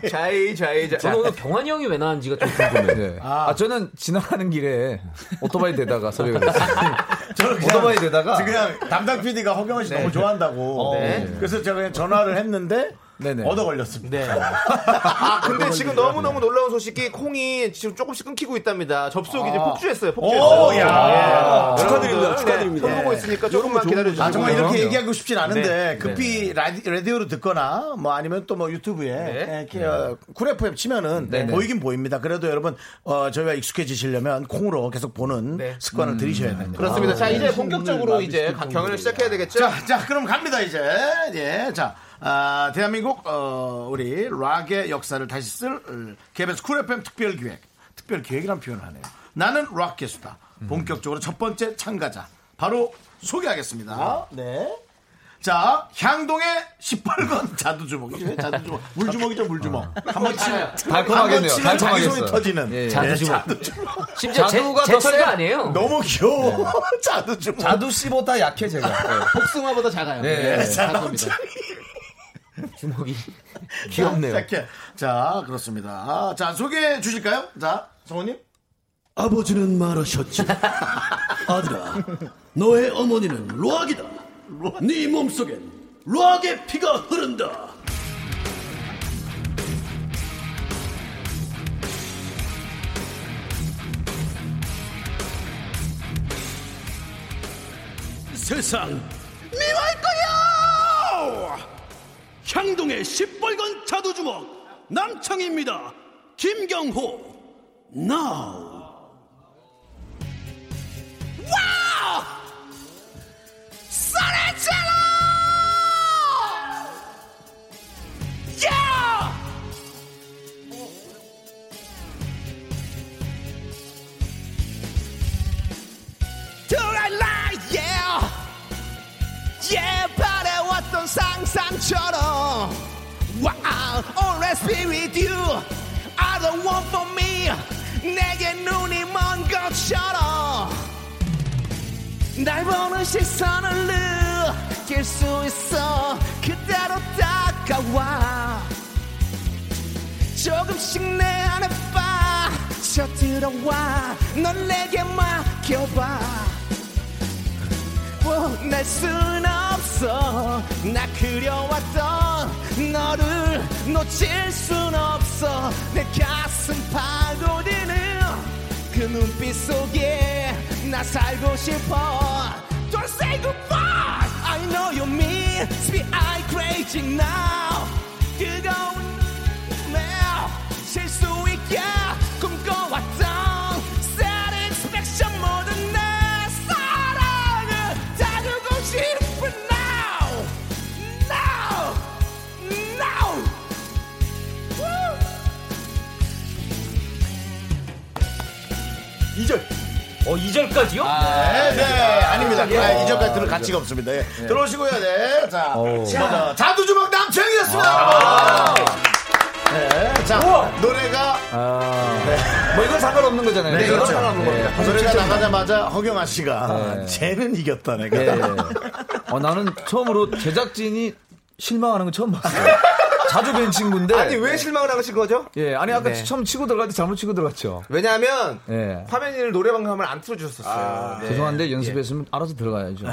자이 자이 자. 저는 오늘 병환이 형이 왜 나왔는지가 좀 궁금해요. 네. 아, 저는 지나가는 길에 오토바이 대다가 소리가 났어요. 저는 그냥, 오토바이 대다가 그냥 담당 PD가 허경환 씨 너무 좋아한다고. 네. 그래서 제가 그냥 전화를 했는데 네네. 얻어 걸렸습니다. 네. 아, 근데 지금 너무너무 놀라운 소식이 콩이 지금 조금씩 끊기고 있답니다. 접속이 이제 폭주했어요. 폭주했어요. 오, 야. 예. 축하드립니다. 여러분들, 축하드립니다. 네, 보고 있으니까 조금만 기다려주세요. 아, 정말 이렇게 얘기하고 싶진 않은데, 네. 급히 라디, 라디오로 듣거나, 뭐 아니면 또 뭐 유튜브에, 네. 이렇게, 어, 쿨 FM 치면은 네, 네. 보이긴 보입니다. 그래도 여러분, 어, 저희가 익숙해지시려면 콩으로 계속 보는 네. 습관을 들이셔야 됩니다. 그렇습니다. 자, 이제 네. 본격적으로 이제 경연을 시작해야 되겠죠? 자, 자, 그럼 갑니다, 이제. 예, 자, 아, 대한민국, 어, 우리 락의 역사를 다시 쓸, 어, KBS 쿨 FM 특별 기획. 특별 기획이란 표현을 하네요. 나는 락 개수다. 본격적으로 첫 번째 참가자. 바로 소개하겠습니다. 네. 자, 향동의 시뻘건 자두주먹. 이게 자두주먹. 물주먹이죠, 물주먹. 한번 치면. 달콤하겠네요. 한번 치면 자기 달콤하겠어요. 손이 터지는. 예, 예. 자두주먹. 심지어 제, 자두가 제더 철가 세? 아니에요. 너무 귀여워. 자두주먹. 자두 씨보다 약해 제가. 복숭아보다 작아요. 네. 네, 자, 감사합니다. 주먹이 귀엽네요. 시작해. 자, 그렇습니다. 아, 자, 소개해 주실까요? 자, 성우님. 아버지는 말하셨지. 아들아, 너의 어머니는 락이다. 네 몸속엔 락의 피가 흐른다. 세상 미워할 거야! 향동의 시뻘건 자두주먹 남창입니다. 김경호 now. Twilight, Wow, always be with you. I don't want for me. 내게 눈이 먼 것처럼. 날 보는 시선을 느낄 수 있어. 그대로 다가와. 조금씩 내 안에 빠져 들어와 넌 내게 맡겨봐 낼순 없어 나 그려왔던 너를 놓칠 순 없어 내 가슴 파고드는 그 눈빛 속에 나 살고 싶어 Don't say goodbye I know you mean to be I crazy now 뜨거운 쉴수 있게 어, 2절까지요? 아, 네, 네, 아닙니다. 예. 2절까지 들을 가치가 없습니다. 예. 예. 들어오시고요, 네. 자, 어. 자 자두주먹 남창이었습니다. 아. 네. 자, 우와. 노래가. 아. 네. 뭐 이건 상관없는 거잖아요. 네, 그렇죠. 상관없는 네. 겁니다. 노래가 나가자마자 허경아 씨가 네. 쟤는 이겼다, 내가. 네. 어, 나는 처음으로 제작진이 실망하는 거 처음 봤어요. 자주 뵌 친구인데. 아니 왜 실망을 하신 거죠? 예, 아니 아까 네. 처음 치고 들어갈 때 잘못 치고 들어갔죠. 왜냐하면 예. 화면을 노래방 가면 안 틀어주셨었어요. 네. 죄송한데 연습했으면 알아서 들어가야죠.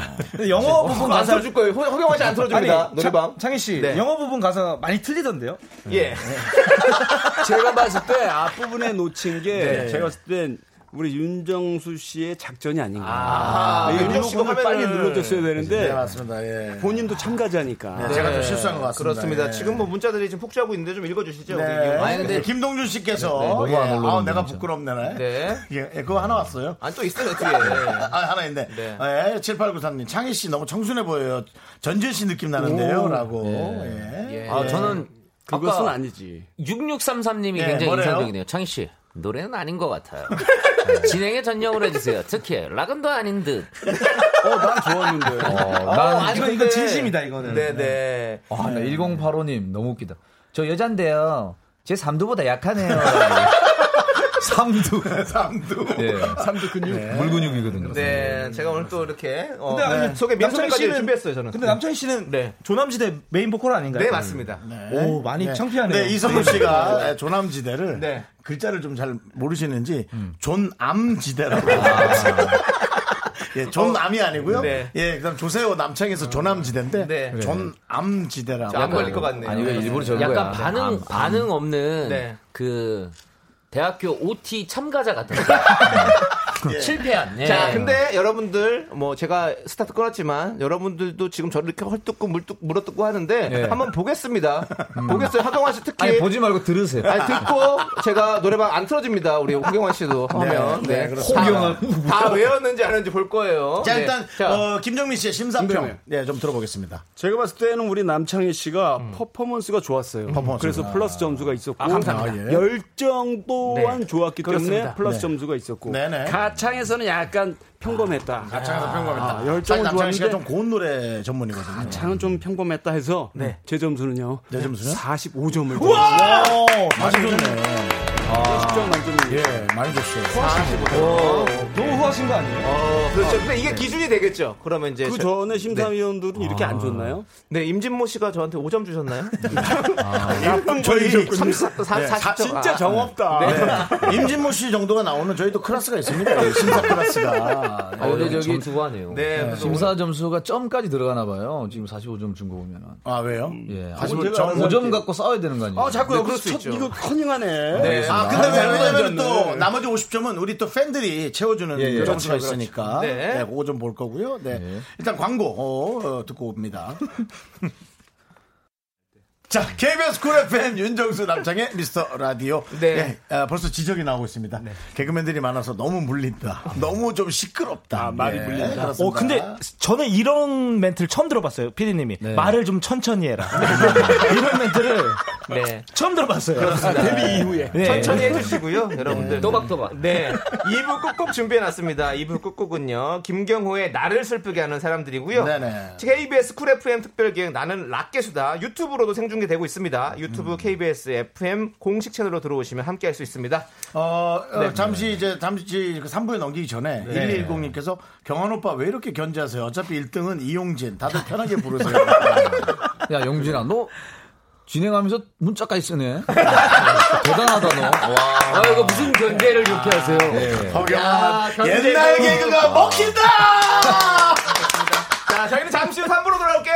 영어 부분 안 가사 틀어줄 거예요. 허- 허경환 씨안 틀어줍니다. 아니, 노래방. 차- 창희 씨 네. 영어 부분 가사 많이 틀리던데요? 예. 제가 봤을 때 앞부분에 놓친 게 네. 제가 봤을 땐 우리 윤정수 씨의 작전이 아닌가. 아, 이 윤정 씨가 리모컨을 빨리 화면을- 눌러줬어야 되는데 네, 맞습니다. 예. 본인도 참가자니까. 네, 제가 좀 실수한 것 같습니다. 그렇습니다. 예. 지금 뭐 문자들이 지금 폭주하고 있는데 좀 읽어주시죠. 네. 아니, 씨. 근데- 네, 김동준 씨께서 너무 예, 안 올라오는데, 아, 내가. 부끄럽네. 네. 예, 예, 그거 하나 왔어요. 아니 또 있어요 뒤에. 아, 하나 있네. 네. 예, 7893님. 창희 씨 너무 청순해 보여요. 전지현 씨 느낌 나는데요. 라고. 예. 예. 아, 저는 그것은 아니지. 6633님이 예, 굉장히 뭐래요? 인상적이네요. 창희 씨. 노래는 아닌 것 같아요. 진행에 전념을 해주세요. 특히 락은도 아닌 듯. 어, 난 좋았는데. 어, 난, 아니, 이거 이거 진심이다 이거는. 네네. 아, 나 1085님 너무 웃기다. 저 여잔데요. 제 삼두보다 약하네요. 삼두. 삼두. 예. 삼두 근육? 물근육이거든요. 네, 제가 오늘 또 이렇게 어, 근데 아니, 네. 소개 남창희 명소리까지 씨는- 준비했어요 저는. 근데 남창희 씨는 네. 조남지대 메인 보컬 아닌가요? 네 맞습니다. 오 많이 네. 창피하네요. 네, 이성훈 씨가 조남지대를 네. 글자를 좀 잘 모르시는지 존암지대라고. 예, 존암이 아니고요. 네. 예, 그다음 조세호 남창희에서 조남지대인데 네. 존암지대라고. 안 걸릴 것 같네요. 아니, 왜 일부러 저런 약간 거야. 반응, 암, 암. 반응 없는 네. 그 대학교 OT 참가자 같은 예. 실패한. 예. 자, 근데 여러분들 뭐 제가 스타트 끊었지만 여러분들도 지금 저를 이렇게 헐뜯고 물뜯, 물어뜯고 하는데 네. 한번 보겠습니다. 보겠어요. 허경환 씨 특히 아니, 보지 말고 들으세요. 아니, 듣고 제가 노래방 안 틀어집니다. 우리 허경환 씨도 하면 네, 네, 그렇습니다. 다, 다 외웠는지 안 했는지 볼 거예요. 자, 네. 일단 자, 어, 김정민 씨의 심사평 네. 네, 좀 들어보겠습니다. 제가 봤을 때는 우리 남창희 씨가 퍼포먼스가 좋았어요. 퍼포먼스가. 그래서 플러스 점수가 있었고 감사합니다. 아, 예. 열정 또한 좋았기 때문에 그렇습니다. 플러스 네. 점수가 있었고 네네. 가창에서는 약간 평범했다. 가창에서 평범했다. 아, 열정은 좋았는데 좀 고운 노래 전문이거든요. 창은 좀 평범했다 해서 제 점수는요. 내 점수는? 45점을 드렸어요. 오, 많이 좋네. 10점 만점이에요. 예, 많이 줬어요. 너 무 후하신 거 아니에요? 어, 그렇죠. 근데 이게 기준이 되겠죠. 그러면 이제 그 저- 전에 심사위원들은 이렇게 안 줬나요? 네 임진모 씨가 저한테 5점 주셨나요? 저희 30, 40, 네, 40점. 진짜 정없다. 네. 임진모 씨 정도가 나오는 저희도 클래스가 있습니다. 이 심사 클래스가. 아, 근데 저기 점수하네요. 네, 심사 점수가 점까지 들어가나 봐요. 지금 45점 준 거 보면은. 아, 왜요? 예. 다시 아, 제가 저 알아서 5점 갖고 싸워야 되는 거 아니에요? 아, 자꾸요. 그럴 수 첫- 있죠. 이거 커닝하네. 네. 아, 근데 아, 왜냐면 또. 나머지 50점은 우리 또 팬들이 채워주는 예, 예. 그렇죠, 있으니까. 그렇죠. 네. 네. 그거 좀 볼 거고요. 네. 일단 광고 어, 어, 듣고 옵니다. 자, KBS 쿨 FM 윤정수 남창희의 미스터 라디오. 네. 예, 아, 벌써 지적이 나오고 있습니다. 개그맨들이 많아서 너무 물린다. 너무 좀 시끄럽다. 아, 말이 물린다. 그렇습니다. 어, 근데 저는 이런 멘트를 처음 들어봤어요, 피디님이. 네. 말을 좀 천천히 해라. 이런 멘트를 네. 처음 들어봤어요. 데뷔 이후에. 네. 천천히 해주시고요, 여러분들. 또박또박. 네. 2부 끝곡 준비해놨습니다. 2부 끝곡은요, 김경호의 나를 슬프게 하는 사람들이고요. 네네. KBS 쿨 FM 특별기획 나는 락개수다. 유튜브로도 생중계되고 있습니다. 유튜브 KBS FM 공식 채널로 들어오시면 함께 할 수 있습니다. 어, 어, 네. 잠시 이제 잠시 그 3부에 넘기기 전에 1210님께서 경환 오빠 왜 이렇게 견제하세요? 어차피 1등은 이용진. 다들 편하게 부르세요. 야, 영진아, 너 진행하면서 문자까지 쓰네. 대단하다, 너. 와. 아, 이거 무슨 견제를 이렇게 하세요? 허경환 견제 옛날 좀. 개그가 먹힌다. 자, 저희는 잠시 후 3부로 돌아올게요.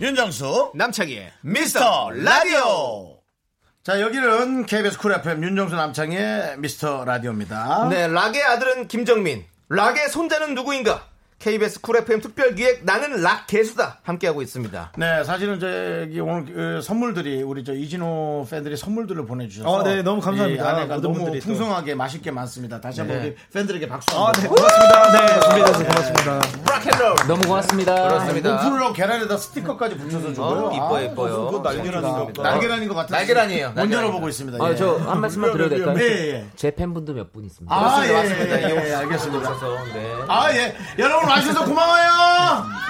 윤정수 남창희의 미스터 라디오. 자 여기는 KBS 쿨 FM 윤정수 남창희의 미스터 라디오입니다. 네, 락의 아들은 김정민, 락의 손자는 누구인가? KBS 쿨 FM 특별 기획 나는 락 개수다 함께하고 있습니다. 네, 사실은 저기 오늘 그 선물들이 우리 저 이진호 팬들이 선물들을 보내주셔서 어, 네, 너무 감사합니다. 안에가 모든 너무 분들이 또. 풍성하게 맛있게 많습니다. 다시 한번 네. 우리 팬들에게 박수 아, 한번. 네, 고맙습니다. 네, 준비해주셔서 고맙습니다. 락앤롤. 너무 고맙습니다. 그렇습니다. 문풀로 계란에다 스티커까지 붙여서 주고요. 어, 이뻐요, 이뻐요. 그거 날계란인가 보다. 날계란인 것 같아요. 날계란이에요, 못. 열어보고 있습니다. 아, 예. 저한 말씀만 드려도 될까요? 예, 예. 제 팬분도 몇분 있습니다. 아, 예, 맞습니다. 예, 예, 예, 예, 알겠습니다. 네. 아, 예. 여러분 와주셔서 고마워요.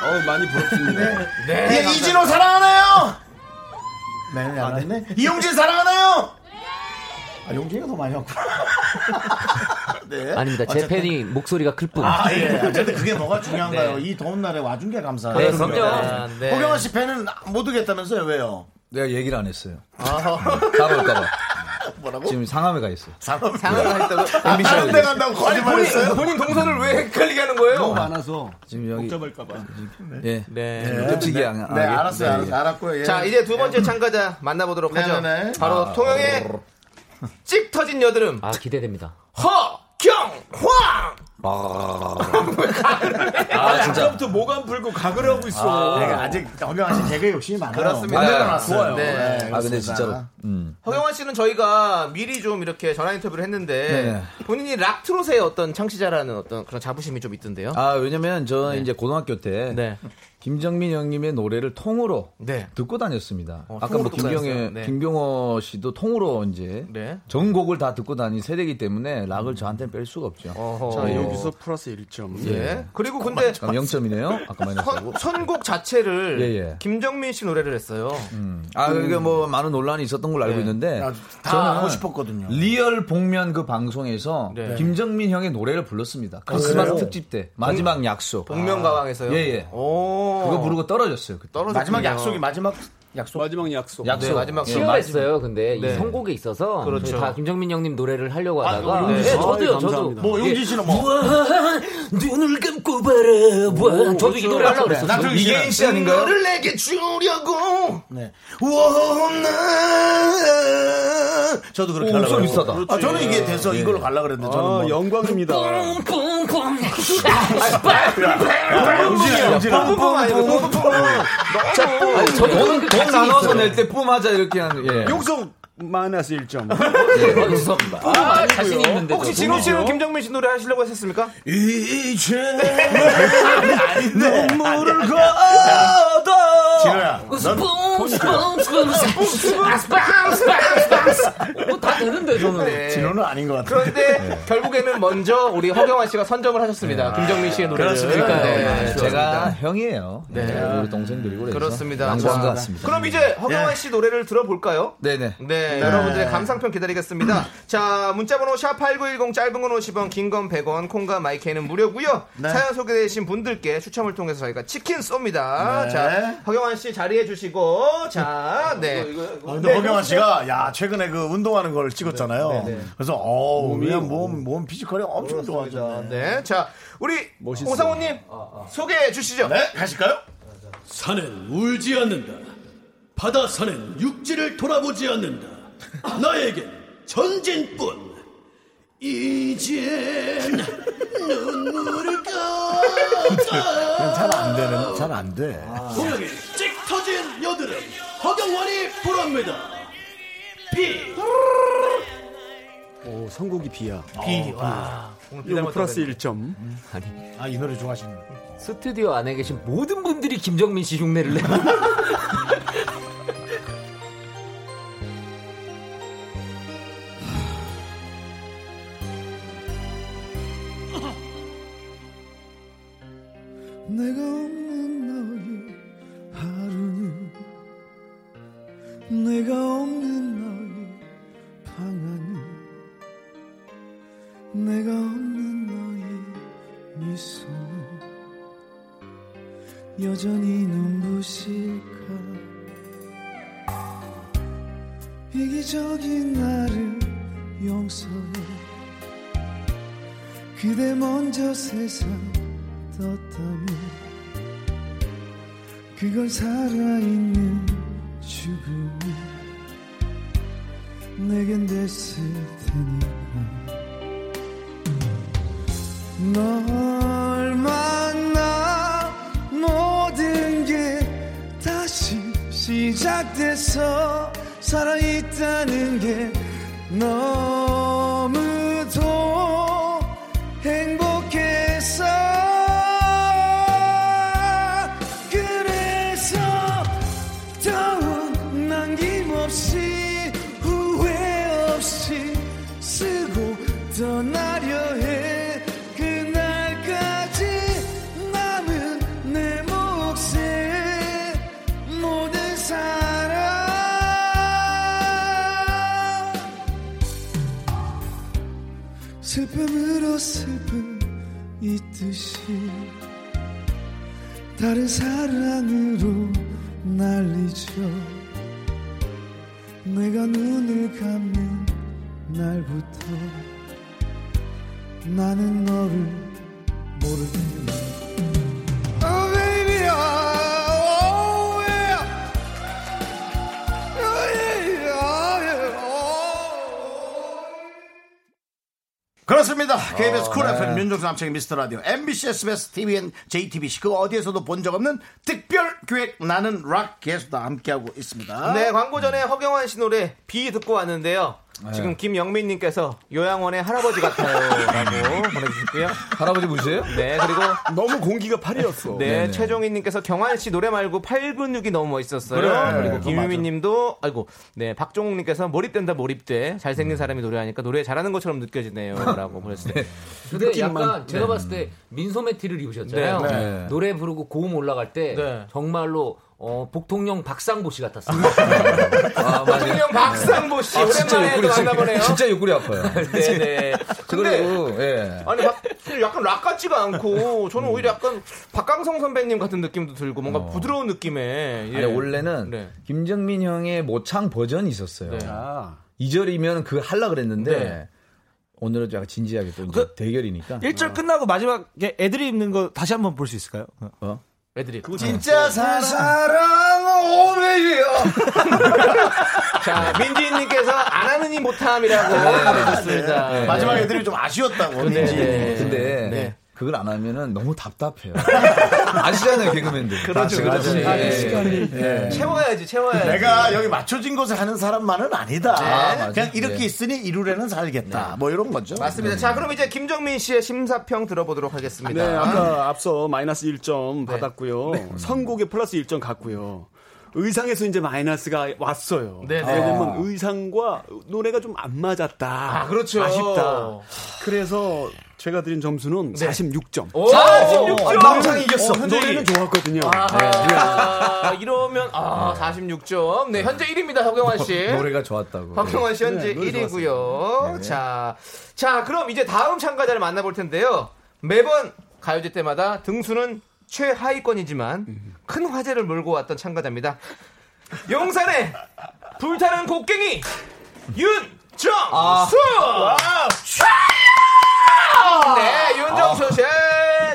어, 많이 부럽습니다. 네. 예, 이진호 사랑하나요? 네, 안 왔네. 이용진 사랑하나요? 아, 용진이가 더 많이 왔구나. 네. 아닙니다. 제 어쨌든. 팬이 목소리가 클 뿐. 아, 예. 어쨌든 그게 뭐가 중요한가요? 네. 이 더운 날에 와준 게 감사해요. 네, 그럼요. 아, 네. 호경아 씨 팬은 못 오겠다면서요? 왜요? 내가 얘기를 안 했어요. 가볼까봐. 뭐라고? 지금 상암에 가 있어요. 상황 상황을 했다고 다른 데 간다고 거짓말 본인, 했어요? 본인 동선을 왜 헷갈리게 하는 거예요? 많아서 지금 여기 복잡할까봐. 예, 네. 끔찍이 안. 네, 알았어요. 알았어요. 알았고요. 예. 자, 이제 두 번째 참가자 만나보도록 하죠. 네네네. 바로 통영의 찍 터진 여드름 아, 기대됩니다. 허경황. 아 진짜. 아까부터 목 안 풀고 각을 하고 있어. 내가 아직 허경아 씨 개그 욕심이 많아요. 그렇습니다. 못 내려놨어요. 좋아요. 네, 네. 아 근데. 진짜로. 음. 허경환 씨는 저희가 미리 좀 이렇게 전화 인터뷰를 했는데 네네. 본인이 락트롯의 어떤 창시자라는 어떤 그런 자부심이 좀 있던데요. 아 왜냐면 저 이제 고등학교 때 네. 김정민 형님의 노래를 통으로 네. 듣고 다녔습니다. 어, 아까 뭐 김경애. 네. 김경호 씨도 통으로 이제 네. 전곡을 다 듣고 다닌 세대이기 때문에 락을 저한테는 뺄 수가 없죠. 어허. 자, 여기서 플러스 1점. 예. 그리고 근데 그럼 0점이네요. 아까 마이너스하고. 선, 선곡 자체를 예, 예. 김정민 씨 노래를 했어요. 아, 그게 뭐 많은 논란이 있었던 걸로 알고 네. 있는데 아, 다 저는 하고 싶었거든요. 리얼 복면 그 방송에서 네. 김정민 형의 노래를 불렀습니다. 크리스마스 그래요? 특집 때 마지막 약속. 복면 가왕에서요. 예, 예. 오. 그거 부르고 떨어졌어요. 그때. 떨어졌군요. 마지막 약속이 마지막 약속. 마지막 약속. 약속. 네, 마지막 예, 치열했어요. 근데 네. 이 선곡에 있어서 그렇죠. 다 김정민 형님 노래를 하려고 하다가 용진 네, 씨. 저도요. 아이, 저도. 뭐 용진 씨는 뭐 눈을 감고 바라봐. 저도 이 노래 하려고 씨는 이계인 씨 아닌가요? 너를 내게 주려고. 네. 원나 저도 그렇게 오, 하려고 엄청 그랬고. 비싸다. 아, 저는 이게 돼서 이걸로 가려고 그랬는데 저는 아, 뭐 영광입니다. 뿡뿡뿡. 야, 용진아 용진아 뿜뿜 아니고 뿜뿜. 저도 나눠서 낼 때 뿜하자 이렇게 하는, 예. 욕성 마이너스 1점. 어, 죄송합니다. 아, 자신 있는데. 혹시 진호 씨는 김정민 씨 노래 하시려고 했었습니까? 이제 아닌데 눈물을 걷어 진호야 다 되는데 저는. 네. 진호는 아닌 것 같아 그런데 결국에는 먼저 우리 허경환 씨가 선점을 하셨습니다. 김정민 씨의 노래를. 그렇습니까? 네, 제가 형이에요. 네. 우리 동생들이고 그래서. 그렇습니다. 양보한 자, 것 같습니다. 그럼 이제 허경환 씨 노래를 들어볼까요? 네네. 네, 여러분들의 감상평 기다리겠습니다. 자, 문자번호 샵8910 짧은 건 50원, 긴 건 100원, 콩과 마이크는 무료고요. 사연 소개되신 분들께 추첨을 통해서 저희가 치킨 쏩니다. 네. 자, 허경환 씨 자리해 주시고, 자, 네. 아, 근데 허경환 씨가 야 최근에 그 운동하는 걸 찍었잖아요 그래서 어우 그냥 몸, 몸 피지컬이 엄청 좋아졌네 네, 자, 우리. 오상호님 소개해 주시죠. 네 가실까요? 산은 울지 않는다. 바다 산은 육지를 돌아보지 않는다. 나에겐 전진뿐. 이젠 눈물을 까. 잘안 되는 잘 안 돼 공영의 찍 터진 여드름 허경환이 부릅니다. 비. 오, 선곡이 비야. 비, 와. 오늘 플러스 그랬는데. 1점. 아이 노래 좋아하시는 스튜디오 안에 계신 모든 분들이 김정민 씨 흉내를 내고. 내가 살아있는 죽음이 윤종수 남창희 미스터 라디오 MBC SBS TVN JTBC 그 어디에서도 본 적 없는 특별 기획 나는 락 계속 다 함께하고 있습니다. 네, 광고 전에 허경환 씨 노래 비 듣고 왔는데요. 네. 지금 김영민님께서 요양원의 할아버지 같아요라고 보내주셨고요. 할아버지 무시해요? 네, 그리고 너무 공기가 파리였어. 네, 네네. 최종희님께서 경환 씨 노래 말고 8근육이 너무 멋있었어요. 그래, 그리고 그거 김유민님도 아이고, 네, 박종욱님께서 몰입된다 몰입돼 잘생긴 사람이 노래하니까 노래 잘하는 것처럼 느껴지네요라고 보냈어요. 근데 약간 제가 봤을 때 민소매 티를 입으셨잖아요. 네, 네. 노래 부르고 고음 올라갈 때 네. 정말로 어, 복통령 박상보 씨 같았습니다. 아. 대통령 박상보 씨 아, 진짜 오랜만에 또 옆구리, 만나보네요. 진짜 옆구리 아파요. 네, 네. 근데 그리고, 예. 아니 박, 약간 락 같지가 않고 저는 오히려 약간 박강성 선배님 같은 느낌도 들고 뭔가 부드러운 느낌의 예. 아니, 원래는 네. 김정민 형의 모창 버전이 있었어요. 네. 아. 2절이면 그 할라 그랬는데 네. 오늘은 약간 진지하게 또 이제 그- 대결이니까. 1절 끝나고 마지막에 애들이 입는 거 다시 한번 볼 수 있을까요? 어? 애들이 진짜 사랑 오메이요. 자 민지님께서 안 하는 이 못함이라고 보내주셨습니다. 네. 마지막 애들이 좀 아쉬웠다고. 네, 민지. 네. 근데 네. 그걸 안 하면은 너무 답답해요. 아시잖아요, 개그맨들. 그렇죠, 그렇지. 예. 예. 채워야지 채워야지. 내가 여기 맞춰진 것을 하는 사람만은 아니다. 맞아. 그냥 이렇게 네. 있으니 이루래는 살겠다. 뭐 이런 거죠. 맞습니다. 자 그럼 이제 김정민 씨의 심사평 들어보도록 하겠습니다. 네, 아까 앞서 마이너스 1점 받았고요. 선곡에 플러스 1점 갔고요. 의상에서 이제 마이너스가 왔어요. 네, 네. 왜냐면 의상과 노래가 좀 안 맞았다. 아, 그렇죠. 아쉽다. 그래서 제가 드린 점수는 46점. 오, 46점. 남창이 이겼어. 노래는 좋았거든요. 아, 이러면 아 46점. 네 현재 1위입니다 허경환 씨. 노래가 좋았다고. 박형환 씨 현재 네, 노래 1위고요. 자, 자 그럼 이제 다음 참가자를 만나 볼 텐데요. 매번 가요제 때마다 등수는 최하위권이지만 큰 화제를 몰고 왔던 참가자입니다. 용산의 불타는 곡괭이 윤정수. 네, 윤정수 씨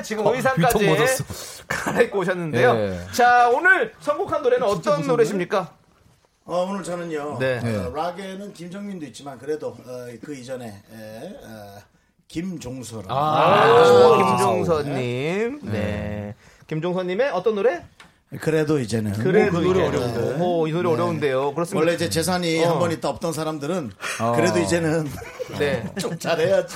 지금 의상까지 뷰통 묻었어. 갈아입고 오셨는데요. 네. 자, 오늘 선곡한 노래는 어떤 노래십니까? 어, 오늘 저는요. 네. 어, 락에는 김정민도 있지만 그래도 어, 그 이전에 에, 어, 김종서라. 아, 김종서님. 네. 김종서님의 어떤 노래? 그래도 이제는 그래도 이 이제 어려운데. 오, 이 노래 어려운데요. 그렇습니다. 원래 이제 재산이 어. 한번 있다 없던 사람들은 그래도 이제는 네. 좀 잘해야지.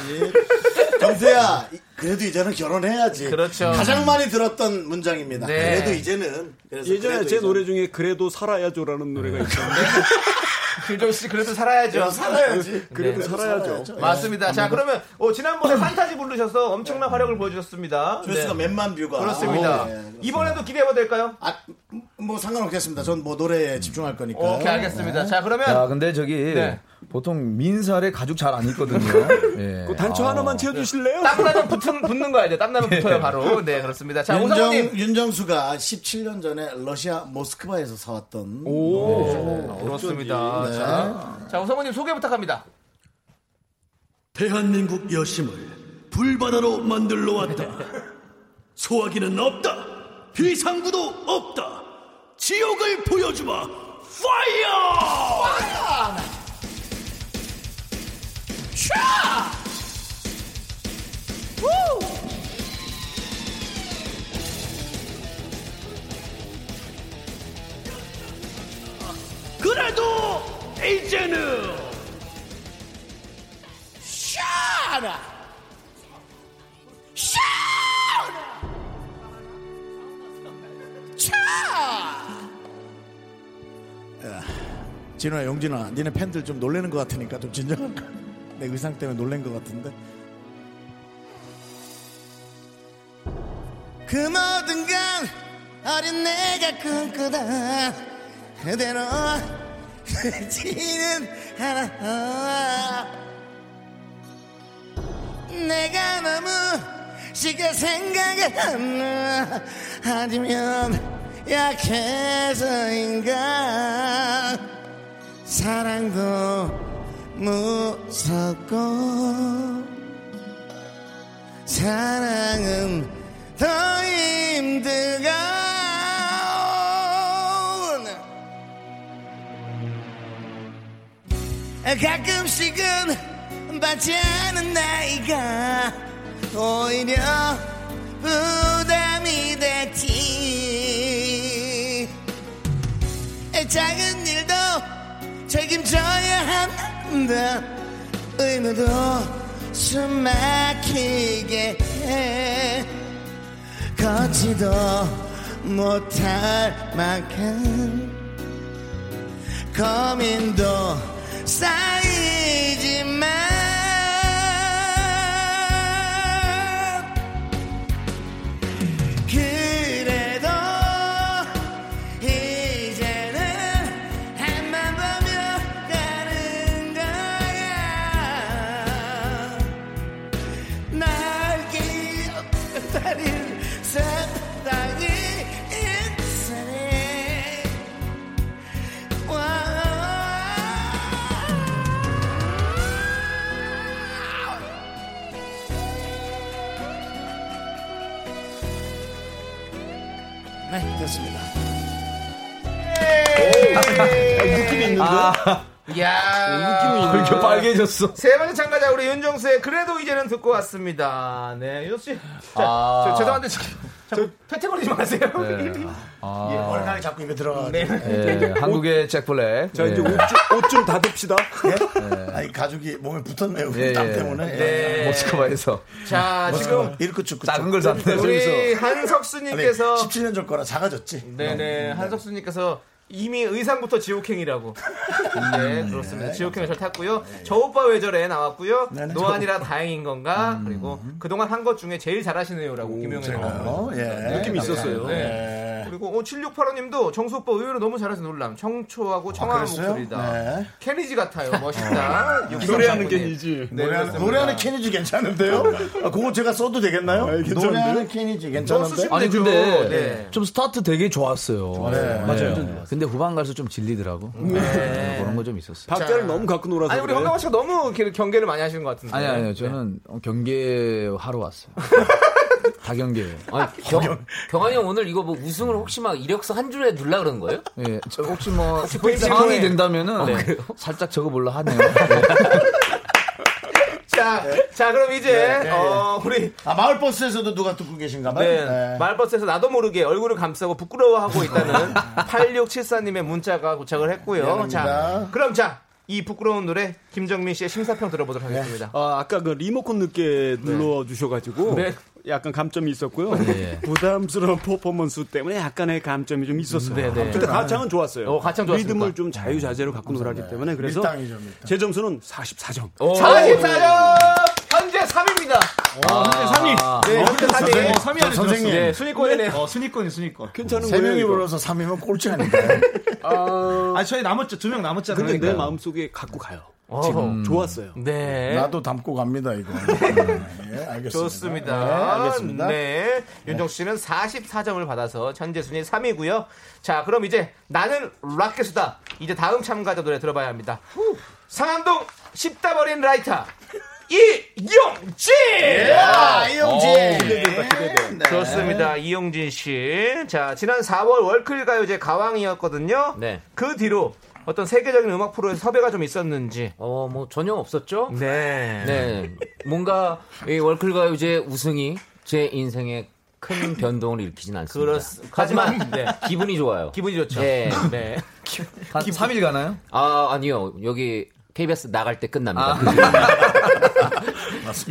정수야, 이- 그래도 이제는 결혼해야지. 그렇죠. 가장 많이 들었던 문장입니다. 네. 그래도 이제는. 그래서 예전에 그래도 제 이제는. 노래 중에 그래도 살아야죠라는 노래가 있었는데 김종 씨 그래도 살아야죠. 그래도 살아야지. 그래도 네. 살아야죠. 맞습니다. 자, 그러면 어, 지난번에 판타지 부르셔서 엄청난 활약을 보여주셨습니다. 조회수가 네. 몇만 뷰가. 그렇습니다. 어, 네, 그렇습니다. 이번에도 기대해봐도 될까요? 아, 뭐 상관없겠습니다. 전 뭐 노래에 집중할 거니까. 오케이, 알겠습니다. 자, 그러면 자, 근데 저기 네. 보통 민살에 가죽 잘 안 입거든요. 예. 그 단추 아. 하나만 채워주실래요? 땀나면 붙은, 붙는 거야 돼. 땀나면 붙어요, 바로. 네, 그렇습니다. 자, 윤정, 오사모님. 윤정수가 17년 전에 러시아 모스크바에서 사왔던 오. 그렇습니다. 자, 자, 오사모님 소개 부탁합니다. 대한민국 여심을 불바다로 만들러 왔다. 소화기는 없다. 비상구도 없다. 지옥을 보여주마 파이어 그래도 이제는 샤라! 샤라! 차! 야, 진호야 용진아 니네 팬들 좀 놀래는 것 같으니까 좀 진정할까 내 의상 때문에 놀란 것 같은데? 그 모든 건 어린 내가 꿈꾸던 그대로 지는 않아. 내가 너무 쉽게 생각을 하나? 아니면 약해서인가? 사랑도 무섭고 사랑은 더 힘들고 가끔씩은 받지 않은 나이가 오히려 부담이 됐지. 작은 일도 책임져야 한 다 의무도 숨 막히게 해. 걷지도 못할 만큼 고민도 쌓이지만 느낌이 있는데? 이야. 이렇게 빨개졌어. 세 번째 참가자 우리 윤정수의 그래도 이제는 듣고 왔습니다. 네, 윤정 씨. 자, 아. 저, 죄송한데 지금 자꾸 패팅거리지 마세요. 아. 예, 얼간이 자꾸 입에 들어가. 네. 예, 한국의 잭 블랙. 자, 이제 예. 옷좀 닫읍시다. 아니 가죽이 몸에 붙었네요. 예, 땀 예. 때문에. 네. 모스크바에서 자, 지금 이렇게 축구 작은 걸 샀네. 우리 한석수님께서 17년 전 거라 작아졌지. 네네 한석수님께서 이미 의상부터 지옥행이라고. 네 그렇습니다. 지옥행을 잘 탔고요. 저 오빠 왜 저래 나왔고요. 네네. 노안이라 다행인 건가. 그리고 그동안 한 것 중에 제일 잘하시네요라고 김용현님. 어, 예. 느낌이 있었어요. 네. 그리고 어, 7685님도 정수 오빠 의외로 너무 잘하셔서 놀람. 청초하고 청아한 그랬어요? 목소리다. 네. 케니지 같아요. 멋있다. 노래하는 6349님. 게니지. 네, 노래하는, 그렇습니다. 노래하는 케니지 괜찮은데요? 아, 그거 제가 써도 되겠나요? 노래하는 케니지 괜찮은데? 아니. 근데 네. 좀 스타트 되게 좋았어요. 네. 맞아요. 근데 후반 갈수록 좀 질리더라고. 네. 그런 거 좀 있었어요. 박자를 자. 너무 갖고 놀아서. 아니 우리 그래요. 황가원 씨가 너무 이렇게 경계를 많이 하시는 것 같은데. 아니 아니요. 저는 경계 하러 왔어요. 다 경계예요. 아, 경, 경환이 형 오늘 이거 뭐 우승을 혹시 막 이력서 한 줄에 넣으려 그러는 거예요? 예, 저 혹시 뭐 상황이 된다면은 네. 살짝 적어 볼라 하네요. 자, 자 그럼 이제 네, 네, 어, 우리 아, 마을버스에서도 누가 듣고 계신가 봐요? 네, 말버스에서 나도 모르게 얼굴을 감싸고 부끄러워하고 있다는 8674님의 문자가 도착을 했고요. 미안합니다. 자, 그럼 자, 이 부끄러운 노래 김정민 씨의 심사평 들어보도록 하겠습니다. 아, 아까 그 리모컨 늦게 눌러 주셔가지고 네. 약간 감점이 있었고요. 네. 부담스러운 퍼포먼스 때문에 약간의 감점이 좀 있었어요. 네, 네. 근데 가창은 좋았어요. 어, 가창 좋았습니까? 리듬을 좀 자유자재로 갖고 놀았기 때문에 그래서 밀당이죠, 밀당. 제 점수는 44점. 44점! 현재 3위입니다. 현재 3위. 네, 현재 3위. 3위 안에 선생님. 들었어. 네, 순위권이네요. 어, 순위권이 순위권. 괜찮은 세 거예요. 명이 이거. 불러서 3이면 꼴찌 아닌가요? 아, 저희 남았죠. 두 명 남았잖아요. 근데 내. 마음속에 갖고 가요. 어허. 지금 좋았어요. 네. 나도 담고 갑니다, 이거. 예, 알겠습니다. 좋습니다. 네, 알겠습니다. 네. 윤정 씨는 44점을 받아서 현재 순위 3위고요. 자, 그럼 이제 나는 락게수다. 이제 다음 참가자 노래 들어봐야 합니다. 상암동 씹다 버린 라이터. 이용진! 야, 이용진. 네. 좋습니다. 이용진 씨. 자, 지난 4월 월클 가요제 가왕이었거든요. 네. 그 뒤로 어떤 세계적인 음악 프로에 섭외가 좀 있었는지. 어, 뭐 전혀 없었죠? 네. 네. 뭔가 이 월클 가요제 우승이 제 인생에 큰 변동을 일으키진 않습니다. 그렇스- 하지만 하지만, 네. 기분이 좋아요. 기분이 좋죠. 네. 네. 한 3일 가나요? 아, 아니요. 여기 KBS 나갈 때 끝납니다.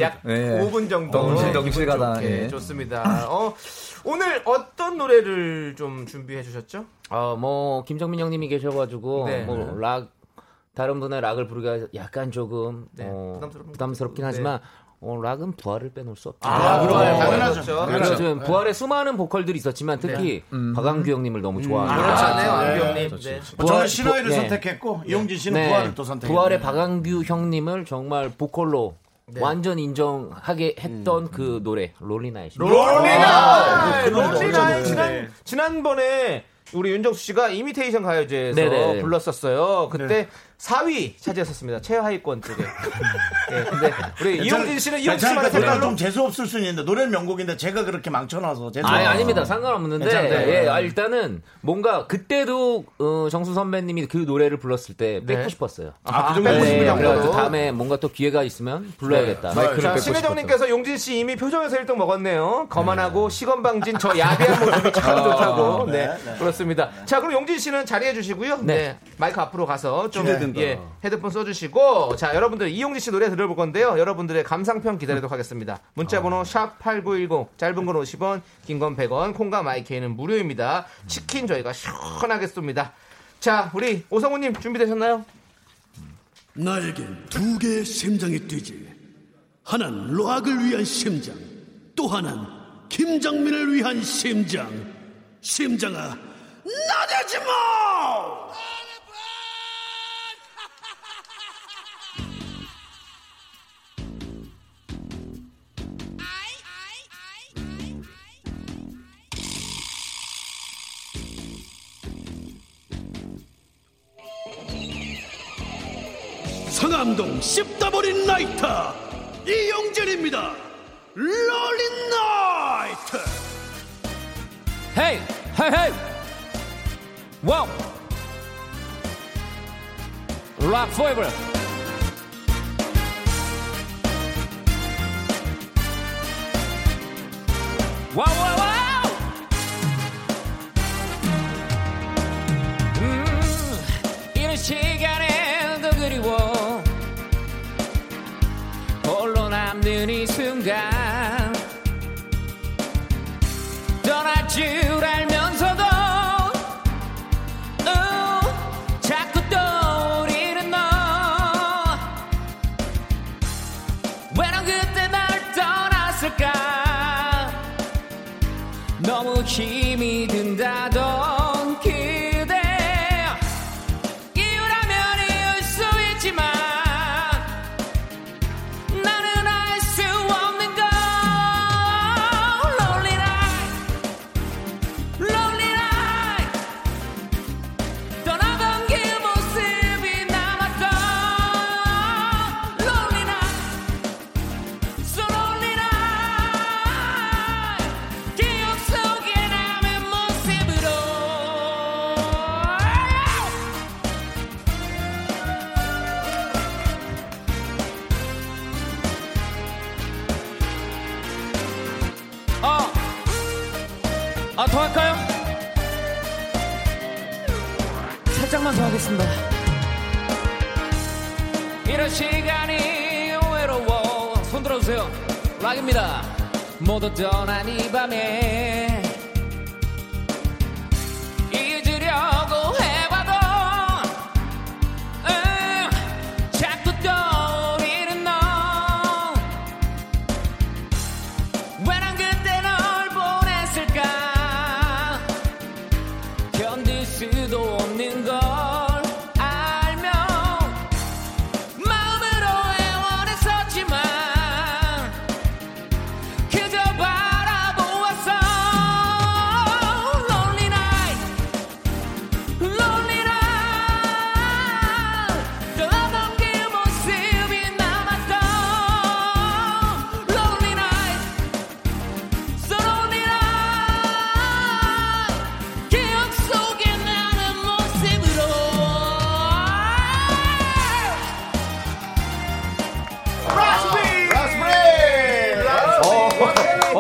약 네. 5분 정도. 덩실, 네, 가다. 예. 좋습니다. 어, 오늘 어떤 노래를 좀 준비해 주셨죠? 어, 뭐 김정민 형님이 계셔가지고 네. 뭐 락 다른 분의 락을 부르기가 약간 조금 네, 어, 부담스럽- 부담스럽긴 네. 하지만 어, 락은 부활을 빼놓을 수 없죠. 아, 그럼요. 네. 당연하죠. 그래서 그렇죠. 좀 부활의 수많은 보컬들이 있었지만 특히 박완규 형님을 너무 좋아합니다. 그렇잖아요, 네. 완규 형님. 네. 저는 부활- 시나위를 네. 선택했고 이용진 씨는 네. 부활을 또 선택했고 부활의 박완규 형님을 정말 보컬로 네. 완전 인정하게 했던 그 노래 Lonely Night. Lonely Night! 그 노래 Lonely Night! 너무 지난, 지난번에 우리 윤정수 씨가 이미테이션 가요제에서 네네. 불렀었어요. 그때 4위 차지했었습니다. 최하위권 쪽에. 네, 근데 우리 이용진 씨는 이용진 씨만의 노래가 좀 재수 없을 수 있는데 노래는 명곡인데 제가 그렇게 망쳐놔서 재수 아니. 아닙니다. 상관없는데, 괜찮아요. 예, 아, 일단은 뭔가 그때도 어, 정수 선배님이 그 노래를 불렀을 때 뺏고 네. 싶었어요. 아, 그 정도 뺏고 네. 그래가지고 다음에 뭔가 또 기회가 있으면 불러야겠다. 자, 신혜정님께서 용진 씨 이미 표정에서 1등 먹었네요. 거만하고 시건방진 저 야비한 모습이 참 좋다고. 네, 그렇습니다. 자, 그럼 용진 씨는 자리해 주시고요. 네. 마이크 앞으로 가서 좀 된다. 예, 헤드폰 써주시고, 자, 여러분들 이용진 씨 노래 들어볼 건데요. 여러분들의 감상평 기다리도록 하겠습니다. 문자번호 샵 #8910 짧은 건 50원, 긴 건 100원, 콩과 마이크는 무료입니다. 치킨 저희가 시원하게 쏩니다. 자, 우리 오성우님 준비되셨나요? 나에겐 두 개의 심장이 뛰지. 하나는 락을 위한 심장, 또 하나는 김정민을 위한 심장. 심장아, 나대지 마! 성암동 씹다버린 나이터 이용진입니다. 롤린 나이트. 헤이! 헤이 헤이! 와우! 락 포에버! 와우 와우 락입니다. 모두 떠난 이 밤에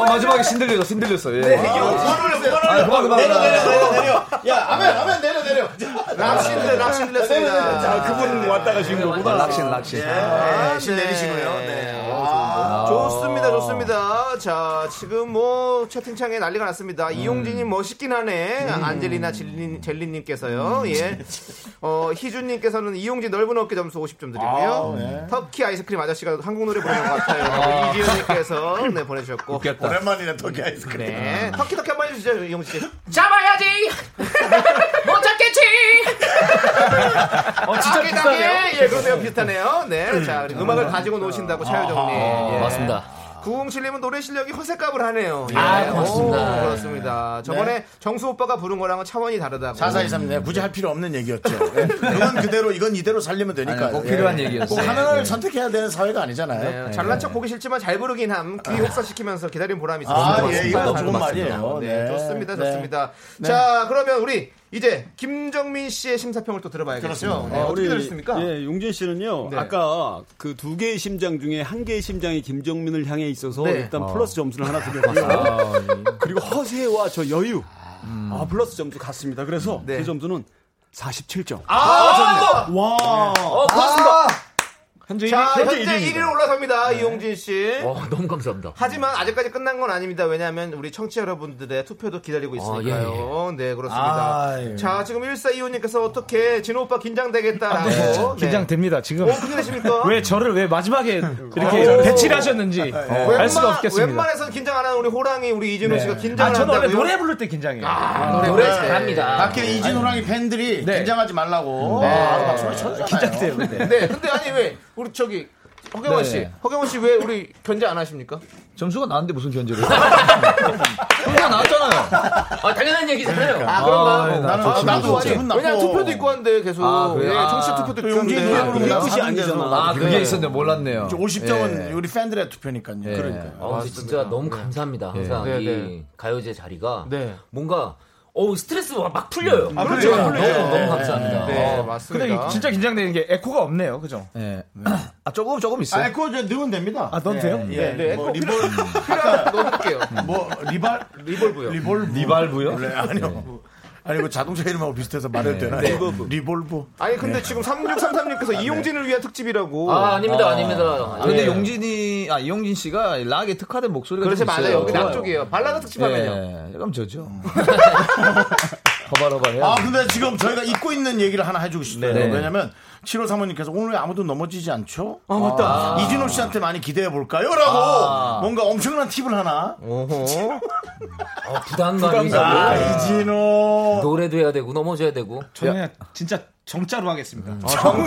마지막에 신들려서 신들렸어. 예. 네, 아, 그만, 그만, 내려. 내려, 내려, 내려. 야, 하면, 하면 내려, 내려. 락신들, 락신들렸습니다. 자, 그분 왔다 가신 거구나. 락신, 락신. 네, 신 내리시고요. 네. 아, 좋습니다, 좋습니다. 자, 지금 뭐 채팅창에 난리가 났습니다. 이용진님 멋있긴 하네. 안젤리나 젤리, 젤리님께서요. 예. 어, 희준님께서는 이용진 넓은 어깨 점수 50점 드리고요. 아, 네. 터키 아이스크림 아저씨가 한국 노래 부르는 것 같아요. 이지현님께서 네 보내주셨고. 오랜만이네, 터키 아이스크림. 네. 터키 터키 한 번 해주시죠, 이용진 씨. 잡아야지. 못 잡 겠지. 어, 진짜 비슷하네요. 예, 그러네요. 비슷하네요. 네. 자, 우리 음악을 가지고 노신다고 차효정님. 예. 맞습니다. 907님은 노래 실력이 허세값을 하네요. 예. 아, 고맙습니다. 오, 그렇습니다. 저번에 정수 오빠가 부른 거랑은 차원이 다르다고. 4423, 네, 굳이 할 필요 없는 얘기였죠. 네. 이건 그대로, 이건 이대로 살리면 되니까. 아니, 꼭 필요한 얘기였어요. 꼭 하나를 선택해야 되는 사회가 아니잖아요. 네, 잘난 척 보기 싫지만 잘 부르긴 함. 귀 혹사시키면서 기다린 보람이 아, 있습니다. 예, 이거 너무 좋은. 말이에요. 네, 네. 좋습니다. 네. 좋습니다. 네. 자, 그러면 우리 이제 김정민 씨의 심사평을 또 들어봐야겠죠. 네, 어떻게 들으셨습니까? 예, 용진 씨는요. 네. 아까 그 두 개의 심장 중에 한 개의 심장이 김정민을 향해 있어서 네. 일단 어. 플러스 점수를 하나 드렸고요. 그리고 허세와 저 여유. 아, 플러스 점수 같습니다. 그래서 네. 제 점수는 47점. 아, 와. 어, 고맙습니다. 현재 자, 현재 현재 1위입니다. 1위로 올라섭니다. 이용진 씨. 어, 너무 감사합니다. 하지만 아직까지 끝난 건 아닙니다. 왜냐하면 우리 청취자 여러분들의 투표도 기다리고 있으니까요. 네, 그렇습니다. 아유. 자, 지금 1425님께서 어떻게 진호 오빠 긴장되겠다라고. 네. 긴장됩니다 지금. 어, 어떻게 되십니까? 왜 저를 왜 마지막에 이렇게 어. 배치를 하셨는지 알 수가 없겠습니다. 웬만해서 긴장 안 하는 우리 호랑이 우리 이진호 네. 씨가 긴장을 아, 저는 원래? 노래 부를 때 긴장해요. 아, 노래 노래 잘합니다. 밖에 이진호랑이 팬들이 네. 긴장하지 말라고. 네. 아, 막 소리 쳐주잖아요. 긴장돼요. 근데. 네, 근데 아니 왜 우리 저기 허경원 네. 씨, 허경원 씨 왜 우리 견제 안 하십니까? 점수가 나왔는데 무슨 견제를. 점수가 나왔잖아요. 아, 당연한 얘기잖아요. 아, 그런가? 아, 나 나도, 좋지, 나도. 아니, 왜냐면 투표도 있고 한데 계속. 아? 예, 아. 청취 투표도 있고 용진이 한데. 그게 끝이 아니잖아. 아, 그게 있었는데 몰랐네요. 50점은 예. 우리 팬들의 투표니까요. 예. 그러니까요. 어, 근데 진짜 너무 감사합니다. 항상 네, 이 네. 가요제 자리가 네. 뭔가 어 스트레스가 막 풀려요. 아, 그렇죠. 너무 네. 너무 감사합니다. 네, 어. 맞습니다. 근데 진짜 긴장되는 게 에코가 없네요. 그죠? 예. 아, 조금, 조금 있어요. 아, 그거 이제 넣으면 됩니다. 아, 넣어도 돼요? 예, 네, 뭐 에코 reverb, 필요하면 넣어드릴게요. 뭐 리발, reverb요. reverb. reverb요? 네, 아니요. 아니, 그 자동차 이름하고 비슷해서 말해도 되나요? reverb. reverb. 아니 근데 지금 3633님께서 이용진을 위한 특집이라고. 아, 아닙니다, 아닙니다. 아, 근데 예. 용진이, 아, 이용진 씨가 락에 특화된 목소리가 그렇지. 맞아요. 여기 좋아요. 남쪽이에요. 발라드 특집하면요. 예, 그럼 저죠. 허발허발 해야 아, 근데 지금 저희가 잊고 있는 얘기를 하나 해주고 싶어요. 네. 왜냐면, 7호 사모님께서 오늘 왜 아무도 넘어지지 않죠? 아 맞다. 이진호 씨한테 많이 기대해 볼까요? 라고 아. 뭔가 엄청난 팁을 하나. 어, 부담감이 아. 이진호. 노래도 해야 되고 넘어져야 되고. 저는 그냥 진짜 정자로 하겠습니다. 정자로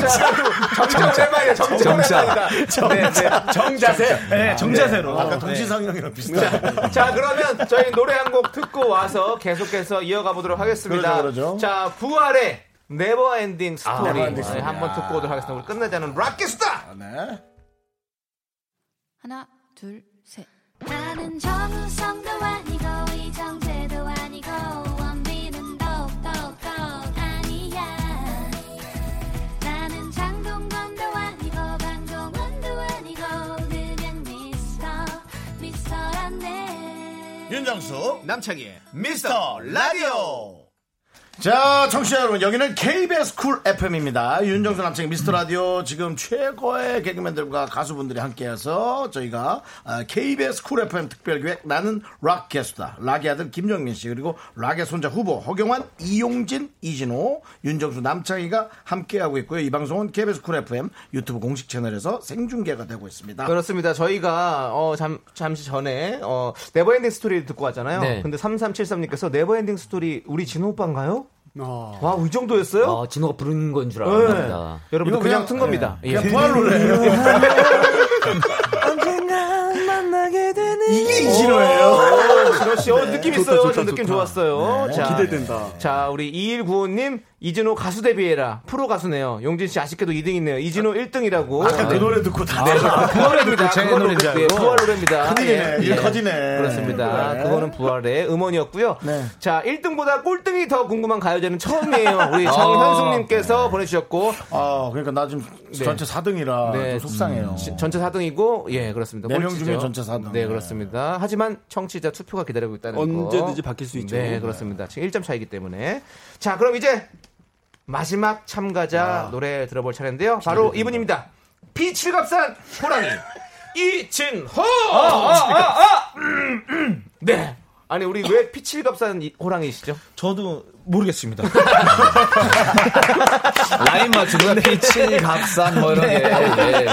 정자 오랜만이야. 정자 정자. 네, 네. 정자세. 네, 정자세로. 아까 동시상영이랑 비슷한. 자 그러면 저희 노래 한 곡 듣고 와서 계속해서 이어가 보도록 하겠습니다. 그러죠, 그러죠. 자 부활의 Never Ending Story Never Ending Story. 한번 듣고 오도록 하겠습니다. 우리 끝나자는 락키스타. 네. 하나, 둘, 셋. 나는 정우성도 아니고 이정재도 아니고 원빈은 더욱더 아니야 나는 장동건도 아니고 강동원도 아니고 그냥 미스터 미스터란데 윤정수 남창희의 미스터 라디오 자 청취자 여러분 여기는 KBS 쿨 FM입니다 윤정수 남창희 미스터 라디오 지금 최고의 개그맨들과 가수분들이 함께해서 저희가 아, KBS 쿨 FM 특별기획 나는 락가수다 락의 아들 김정민 씨 그리고 락의 손자 후보 허경환 이용진 이진호 윤정수 남창희가 함께하고 있고요 이 방송은 KBS 쿨 FM 유튜브 공식 채널에서 생중계가 되고 있습니다 그렇습니다. 저희가 어, 잠, 잠시 전에 어, Never Ending Story를 듣고 왔잖아요. 네. 근데 3373님께서 Never Ending Story 우리 진호 오빠인가요? 와, 이 정도였어요? 아, 진호가 부른 건줄 네. 알았습니다. 여러분들 이거 그냥, 그냥- 튼 겁니다. 네. 예. 그냥 부활 노래예요 언젠가 만나게 되는 이게 이진호예요 진호 씨, 어, 느낌 좋다, 있어요. 좋다, 저 느낌 좋다. 좋았어요. 자, 기대된다. 자, 우리 2195님, 이진호 가수 데뷔해라. 프로 가수네요. 용진 씨 아쉽게도 2등이네요. 이진호 1등이라고. 아까 그 노래 듣고 다 네, 그 노래입니다. 제 그거는 노래인 줄 네, 알고. 부활 노래입니다. 큰일이네. 예. 일 예. 커지네. 그렇습니다. 네. 그거는 부활의 음원이었고요. 네. 자, 1등보다 꼴등이 더 궁금한 가요제는 처음이에요. 우리 정현숙님께서 보내주셨고. 아, 그러니까 나 지금 네. 전체 4등이라 네. 속상해요. 시- 전체 4등이고, 예, 그렇습니다. 네명 꼴찌죠. 중에 전체 4등. 네, 그렇습니다. 하지만 청취자 투표가 기다리고 있다는 거. 언제든지 바뀔 수 있죠. 네, 그렇습니다. 지금 1점 차이기 때문에. 자, 그럼 이제 마지막 참가자 노래 들어볼 차례인데요. 바로 이분입니다. 비칠갑산 호랑이 이진호. 네. 아니 우리 왜 피칠갑산 이- 호랑이시죠? 저도 모르겠습니다. 라인 맞추고 빛이 값산 뭐 이런 게. 예, 예.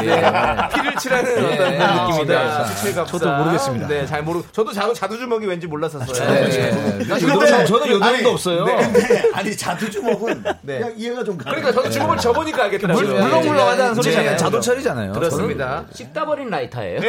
피를 칠하는 예. 어떤 아, 느낌이다. 네. 피칠갑산. 저도 모르겠습니다. 네, 잘 모르. 저도 자두 자두주먹이 왠지 몰랐었어요. 네. 네. 나 요즘 저는 요즘도 아니, 없어요. 네, 근데 아니 자두주먹은 네. 그냥 이해가 좀 가요. 그러니까 저도 주먹을 접으니까 알겠더라고요. 물- 물렁물렁하다는 소리잖아요. 자동차리잖아요. 그렇습니다. 씹다 버린 라이터예요. 네,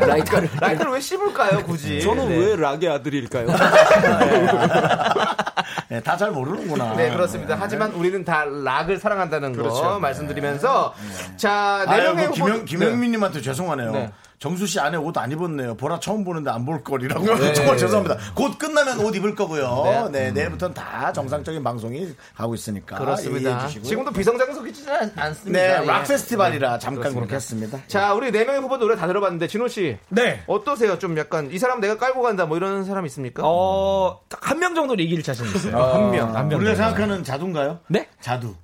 라이터를. 라이터를 왜 씹을까요, 굳이? 저는 네. 왜 락의 아들일까요? 네, 다잘 모르는구나. 네, 그렇습니다. 하지만 우리는 다 락을 사랑한다는 거 그렇죠. 말씀드리면서 자, 네 아유, 명의 그 후보 김영, 김영민님한테 죄송하네요. 네. 정수 씨 안에 옷 안 입었네요. 보라 처음 보는데 안 볼 거리라고. 네. 정말 죄송합니다. 곧 끝나면 옷 입을 거고요. 네. 네, 내일부터는 다 정상적인 방송이 가고 있으니까. 그렇습니다. 이해해 주시고요. 지금도 비성장석이지 않- 않습니다. 네, 예. 락 페스티벌이라 잠깐 그렇습니다. 그렇게 했습니다. 자, 우리 네 명의 후보 노래 다 들어봤는데 진호 씨 네. 어떠세요? 좀 약간 이 사람 내가 깔고 간다 뭐 이런 사람 있습니까? 어, 딱한명 정도는 이길 자신 있어요. 한 명. 한 명. 우리가 정도. 생각하는 자두인가요? 네? 자두.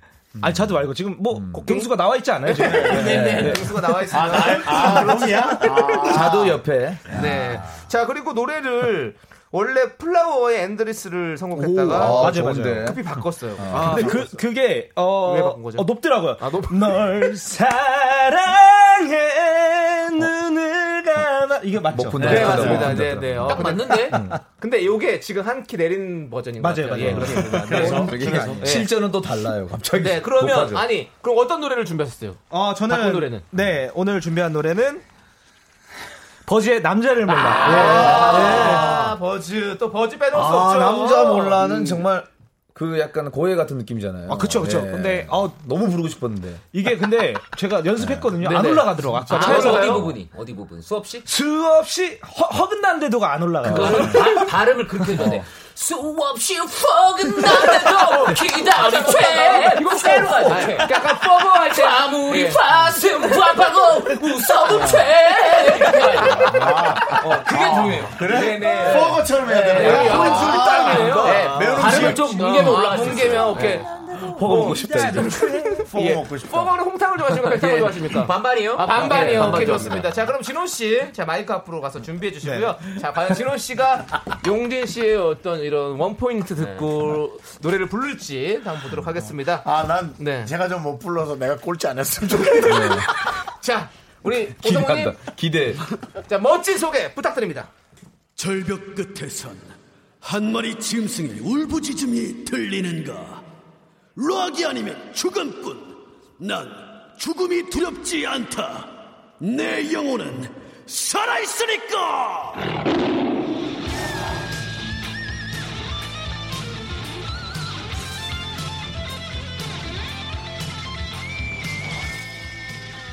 아니, 저도 말고 지금 뭐 경수가 나와 있지 않아요? 지금? 네, 네. 등수가 나와 있습니다. 아, 형이야? 아, 자두 옆에. 네. 자, 그리고 노래를 원래 플라워의 Endless를 선곡했다가 오, 아, 맞아요. 맞아요. 급히 바꿨어요. 근데 그, 그게, 어, 왜 바꾼 거죠? 어, 높더라고요. 아, 높- 널 사랑해, 눈을 이게 맞죠? 목 네, 네, 맞습니다. 네, 네, 네. 네. 어, 딱 맞는데? 근데 요게 지금 한 키 내린 버전인 것 맞아요, 같아요. 맞아요. 예, 그렇습니다. 그래서? 네. 실제는 또 달라요. 갑자기. 네, 그러면. 아니, 그럼 어떤 노래를 준비하셨어요? 어, 저는. 바꾼 노래는? 네, 오늘 준비한 노래는 버즈의 남자를 몰라. 아, 버즈 또 버즈 빼놓을 수 아, 없죠. 남자 몰라는 정말 그 약간 고해 같은 느낌이잖아요. 아, 그쵸, 그쵸. 네. 근데, 어, 너무 부르고 싶었는데. 이게 근데 제가 연습했거든요. 안 네네. 올라가더라고. 아까 아, 차에서? 어디 부분이? 어디 부분? 수없이? 수없이 허, 허근단데도가 안 올라가요. 발음을 그렇게 해줘야 돼. 수없이 포근한데도 기다리채 이거 세로 가야 돼. 약간 퍼버 할 때. 아무리 예. 가슴 아파고 웃어도 돼. 그게 중요해요. 그래? 네네. 버거처럼 해야 되는 네, 거야. 여기 줄 딸기예요. 네, 매운 발음을. 좀 뭉개면 올라갈 수 있어요. 뭉개면 오케이. 버거 먹고 싶다, 이제. 버거 예. 먹고 싶다. 퍼버는 홍탕을 좋아하십니까? 백탕을 좋아하십니까? 반반이요? 아, 반반이요. 네, 오케이, 반반 좋습니다. 자, 그럼 진호 씨, 자, 마이크 앞으로 가서 준비해 주시고요. 자, 과연 진호 씨가 용진 씨의 어떤 이런 원 포인트 듣고 노래를 부를지 한번 보도록 하겠습니다. 아, 난 네. 제가 좀 못 불러서 내가 꼴찌 안 했으면 좋겠다. 자, 우리 오성우님, 기대. 자, 멋진 소개 부탁드립니다. 절벽 끝에선 한 마리 짐승의 울부짖음이 들리는가? 락이 아니면 죽음뿐. 난 죽음이 두렵지 않다. 내 영혼은 살아있으니까!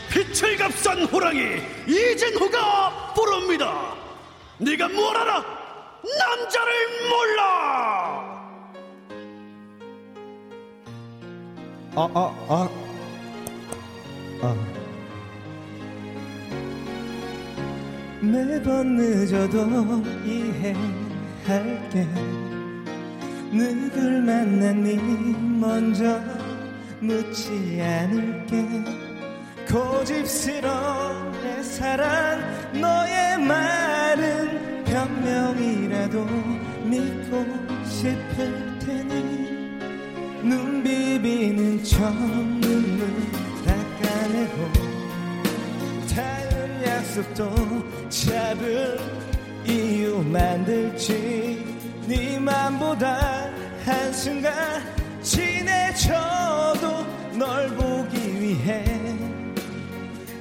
빛을 값싼 호랑이 이진호가 부릅니다. 네가 뭘 알아? 남자를 몰라! 아, 아, 아. 아. 매번 늦어도 이해할게 누굴 만났니 먼저 묻지 않을게 고집스러운 내 사랑 너의 말은 변명이라도 믿고 싶을 눈 비비는 척 눈물 닦아내고 다른 약속도 잡을 이유 만들지. 네 맘보다 한순간 친해져도 널 보기 위해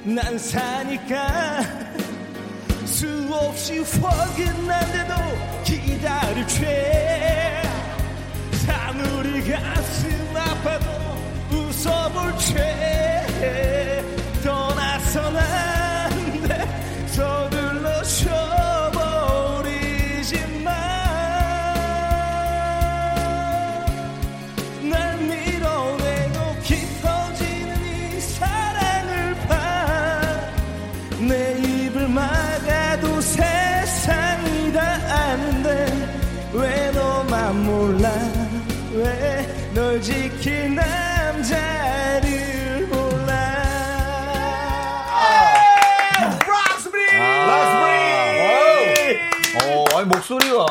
난 사니까 수없이 화근난데도 기다릴 죄 늘 가슴 아파도 웃어볼 채 떠나서 나 목소리가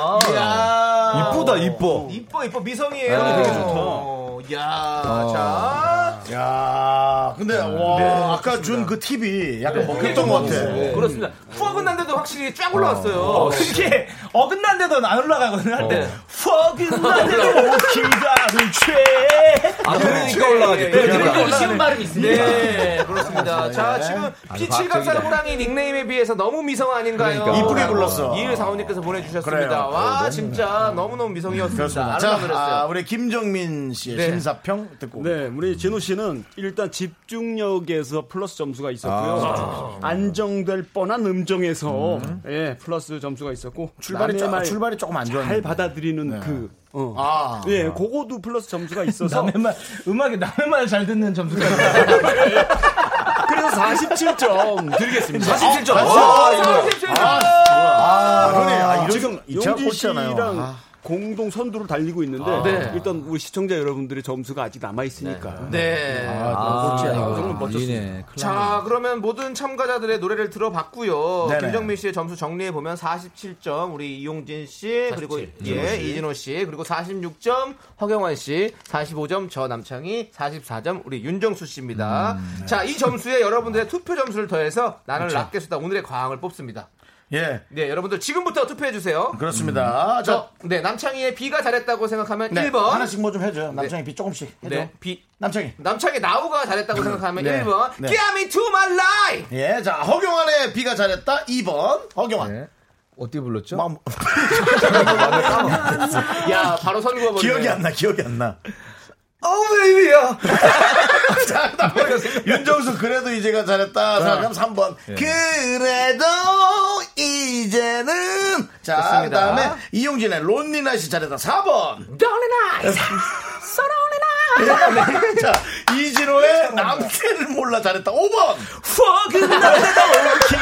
이쁘다 이뻐. 이뻐 이뻐 미성이에요. 네. 되게 좋다. 야, 자. 야, 근데 와 네, 아까 준 그 팁이 약간 먹혔던 것 같아. 그렇습니다. 푸억은 난데도 확실히 쫙 올라왔어요. 어, 이게 어긋난데도 안 올라가거든요. 할 때. 네. 어긋난데도 기다릴 채. 아, 그러니까 올라가지. 네, 그러니까. 쉬운 발음이 있습니다. 네, 그렇습니다. 자, 지금 피칠갑산 과학적이다. 호랑이 닉네임에 비해서 너무 미성 아닌가요? 그러니까. 이쁘게 불렀어. 이일 사원님께서 보내주셨습니다. 그래요. 와, 진짜 너무너무 미성이었습니다. 자. 아, 우리 김정민 씨의 네. 심사평 듣고. 네, 우리 진호 씨는 일단 집중력에서 플러스 점수가 있었고요. 안정될 뻔한 음정에서 예, 플러스 점수가 있었고 출발이 말 출발이 조금 안잘 좋았는데. 받아들이는 그 어. 아. 예, 그거도 플러스 점수가 있어서 남의 말, 음악에 남의 말잘 듣는 점수가 있어요. 그래서 47점 드리겠습니다. 47점. 아, 와, 아, 형님, 아, 이런 지금 제가 용진 꽂잖아요. 씨랑 아. 공동 선두를 달리고 있는데 네. 일단 우리 시청자 여러분들의 점수가 아직 남아 있으니까. 네. 아, 꼴찌 아니고. 정말 멋졌습니다. 자, 그러면 모든 참가자들의 노래를 들어봤고요. 네네. 김정민 씨의 점수 정리해 보면 47점, 우리 이용진 씨, 그리고 예, 이진호 씨, 그리고 46점 허경환 씨, 45점 저 남창희, 44점 우리 윤정수 씨입니다. 자, 이 점수에 여러분들의 투표 점수를 더해서 나는 락게스다 오늘의 과항을 뽑습니다. 예. 네, 여러분들 지금부터 투표해 주세요. 그렇습니다. 자, 저, 네, 남창희의 비가 잘했다고 생각하면 네, 1번. 하나씩 뭐 좀 해줘요. 남창이 비 조금씩 해줘. 네, 비. 남창이. 남창희 나우가 잘했다고 생각하면 네. 1번. 네. Get me to my life! 예, 자, 허경환의 비가 잘했다. 2번. 허경환. 네. 어떻게 불렀죠? 마음- 야, 바로 선 그어버리네. 기억이 안 나, 기억이 안 나. 어, 베이비야. 자, 윤정수 그래도 이제가 잘했다. 생각하면 3번. 그래도 이제는 자, 좋습니다. 그다음에 이용진의 론리나시 잘했다. 4번. 자, 이진호의 남태를 몰라 잘했다. 5번.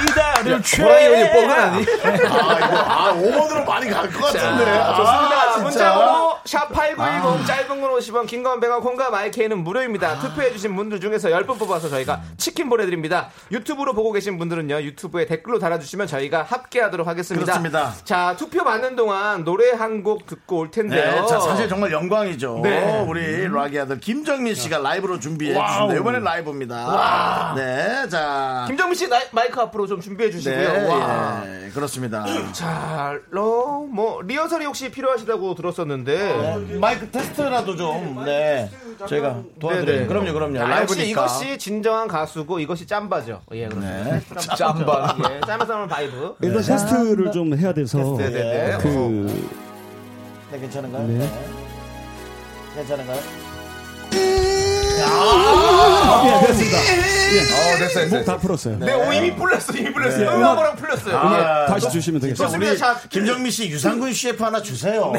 기다릴 채. 호랑이 형이 뻐근하니? 아, 이거, 아, 5번으로 많이 갈 것 같은데. 아, 좋습니다. 진짜. 문자번호 샵8910 짧은 건 50원 긴건 100원 콩과 마이케이는 무료입니다. 투표해주신 분들 중에서 10분 뽑아서 저희가 치킨 보내드립니다. 유튜브로 보고 계신 분들은요. 유튜브에 댓글로 달아주시면 저희가 합계하도록 하겠습니다. 그렇습니다. 자 투표 받는 동안 노래 한 곡 듣고 올 텐데요. 네, 자, 사실 정말 영광이죠. 네. 우리 락의 아들 김정민 씨가 라이브로 준비해 주신다. 이번엔 라이브입니다. 네, 자. 김정민 씨 나- 마이크 앞으로 좀 준비해 주시고요. 네, 와. 예, 그렇습니다. 자, 러, 뭐 리허설이 혹시 필요하시다고 들었었는데 마이크 테스트라도 좀, 네. 저희가 도와드려요. 네네. 그럼요, 그럼요. 아, 역시 라이브니까. 이것이 진정한 가수고 이것이 짬바죠. 예, 그렇습니다. 네. 짬바. 예, 짬바 싸움 vibe. 일단 테스트를 좀 해야 돼서 네네네. 그 네, 괜찮은가요? 네. 네. 괜찮은가요? 예, 됐습니다. 어, 됐어, 됐어. 목다 풀었어요. 네, 오, 이미 풀렸어, 이미 풀렸어요. 네. 음악으로랑 풀렸어요. 아, 다시 주시면 자, 되겠습니다. 우리 좋습니다. 자, 김정민 씨 유산균 CF 하나 주세요.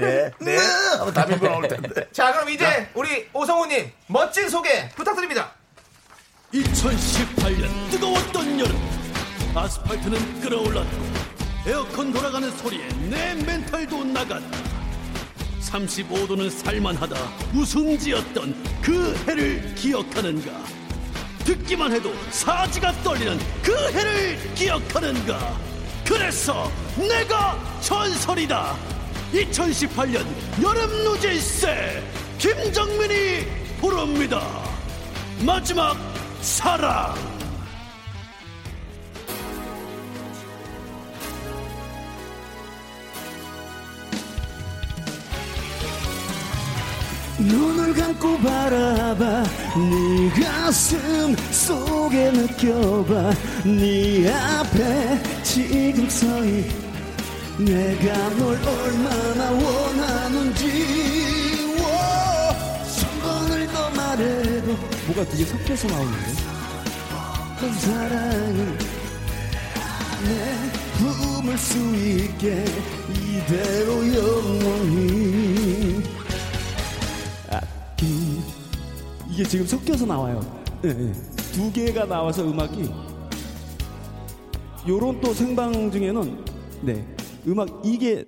예. 네. 하면 답이 나올 텐데. 자, 그럼 이제 우리 오성우님 멋진 소개 부탁드립니다. 2018년 뜨거웠던 여름 아스팔트는 끓어올랐고 에어컨 돌아가는 소리에 내 멘탈도 나갔다 35도는 살만하다. 웃음지었던 그 해를 기억하는가? 듣기만 해도 사지가 떨리는 그 해를 기억하는가? 그래서 내가 전설이다. 2018년 여름 누질세 김정민이 부릅니다. 마지막 사랑 눈을 감고 바라봐. 네 가슴 속에 느껴봐. 네 앞에 지금 서이 내가 널 얼마나 원하는지. 워. 천 번을 더 말해도. 뭐가 되게 섞여서 나오는데. 그 사랑을 내 품을 수 있게 이대로 영원히 이게 지금 섞여서 나와요. 예, 예. 두 개가 나와서 음악이 요런 또 생방 중에는 네 음악 이게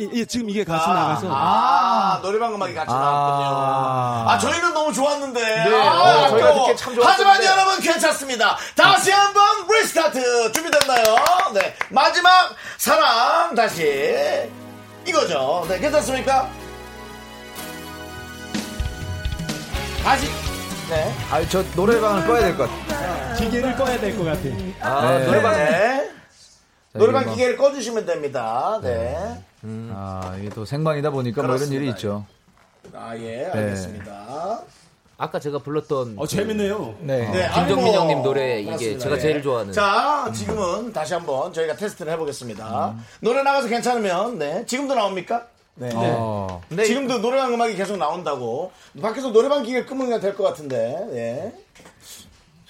예, 예, 지금 이게 같이 나가서 아, 노래방 음악이 같이 나왔군요. 아, 저희는 너무 좋았는데. 네, 아, 어, 저희가. 듣기에 참 좋았는데. 하지만 여러분 괜찮습니다. 다시 한번 restart 준비됐나요? 네. 마지막 사랑 다시 이거죠. 네, 괜찮습니까? 다시. 네. 아, 저 노래방을 꺼야 될 것 같아. 기계를 꺼야 될 것 같아. 아, 네. 노래방. 네. 자, 노래방 이거 뭐- 기계를 꺼주시면 됩니다. 네. 아, 이게 또 생방이다 보니까 뭐 이런 일이 있죠. 아, 예, 네. 알겠습니다. 아까 제가 불렀던 어, 재밌네요. 네. 네, 김정민 아이고, 형님 노래 이게 그렇습니다. 제가 예. 제일 좋아하는. 자, 지금은 다시 한번 저희가 테스트를 해보겠습니다. 노래 나가서 괜찮으면, 네. 지금도 나옵니까? 네. 어. 네. 지금도 노래방 음악이 계속 나온다고. 밖에서 노래방 기계 끄면 될것 같은데, 예.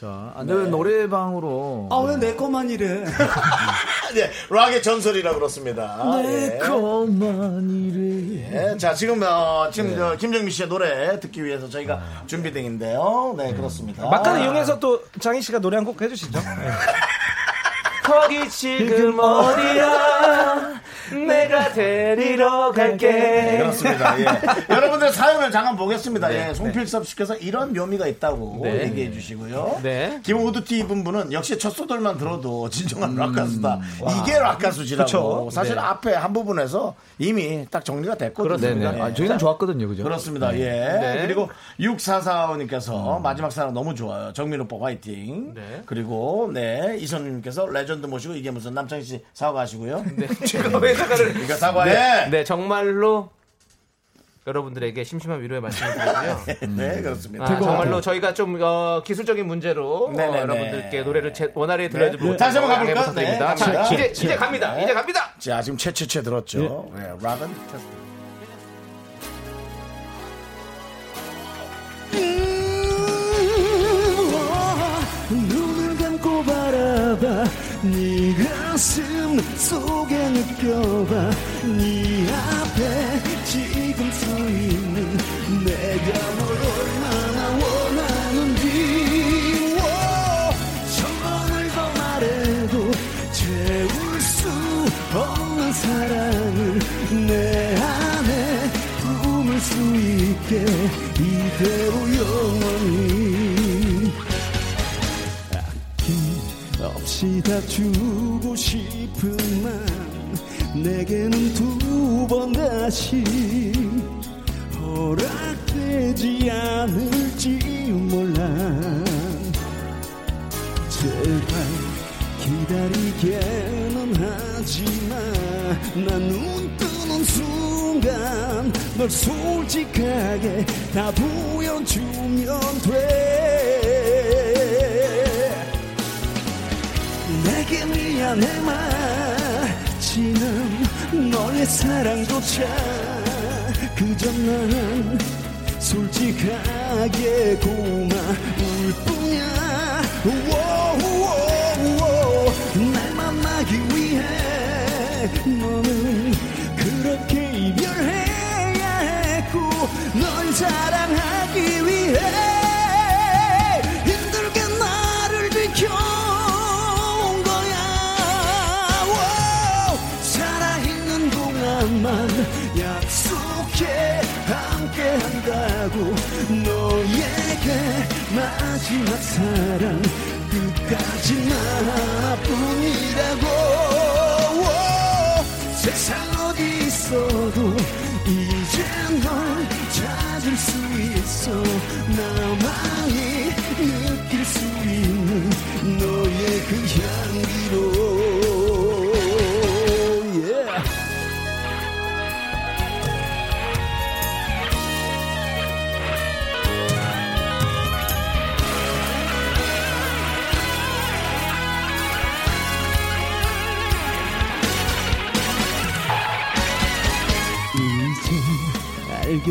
자, 아, 네. 노래방으로. 아 왜내 거만 이래? 네, 락의 전설이라 그렇습니다. 내 예. 것만 이래. 예, 자, 지금, 어, 지금 저 김정민 씨의 노래 듣기 위해서 저희가 준비된인데요. 네, 그렇습니다. 막간을 이용해서 또 장희 씨가 노래 한 곡 해주시죠. 거기 지금 어디야? 내가 데리러 네, 갈게. 그렇습니다. 예. 여러분들 사연을 잠깐 보겠습니다. 예, 송필섭 씨께서 이런 묘미가 있다고 네. 얘기해 주시고요. 네. 검은 후드티 입은 분은 역시 첫 소절만 들어도 진정한 락가수다. 이게 락가수지라고. 그쵸. 사실 네. 앞에 한 부분에서 이미 딱 정리가 됐거든요. 네네. 아, 저희는 좋았거든요, 그죠? 그렇습니다. 예. 네. 그리고 6445님께서 마지막 사랑 너무 좋아요. 정민 오빠 화이팅. 네. 그리고 네 이선님께서 레전드 모시고 이게 무슨 남창희 씨 사과하시고요. 네. 제가 왜 사과를? 그러니까 사과해. 네, 네, 정말로 여러분들에게 심심한 위로의 말씀을 드리고요. 네, 그렇습니다. 아, 정말로 저희가 좀 어, 기술적인 문제로 어, 네네네. 여러분들께 노래를 제, 원활히 들려주지 네. 못해서 다시 한번 가볼까? 네, 자, 갑니다. 이제 이제 갑니다. 네. 이제 갑니다. 자, 지금 채채채 들었죠. 네, 락은 테스트. 눈을 감고 바라봐 네가 슴 속에 느껴봐. 네 앞에 지금 서 있는 내가 널 얼마나 원하는지. 천번을 더 말해도 채울 수 없는 사랑을 내 안에 품을 수 있게 이대로 영원히 없이 다 주고 싶은 맘 내게는 두 번 다시 허락되지 않을지 몰라. 제발 기다리게는 하지마 난눈 뜨는 순간 널 솔직하게 다 보여주면 돼 내게 미안해 마지는 너의 사랑조차. 그저 난 솔직하게 고마울 뿐이야 마지막 사랑 끝까지 나뿐이라고. 오, 세상 어디 있어도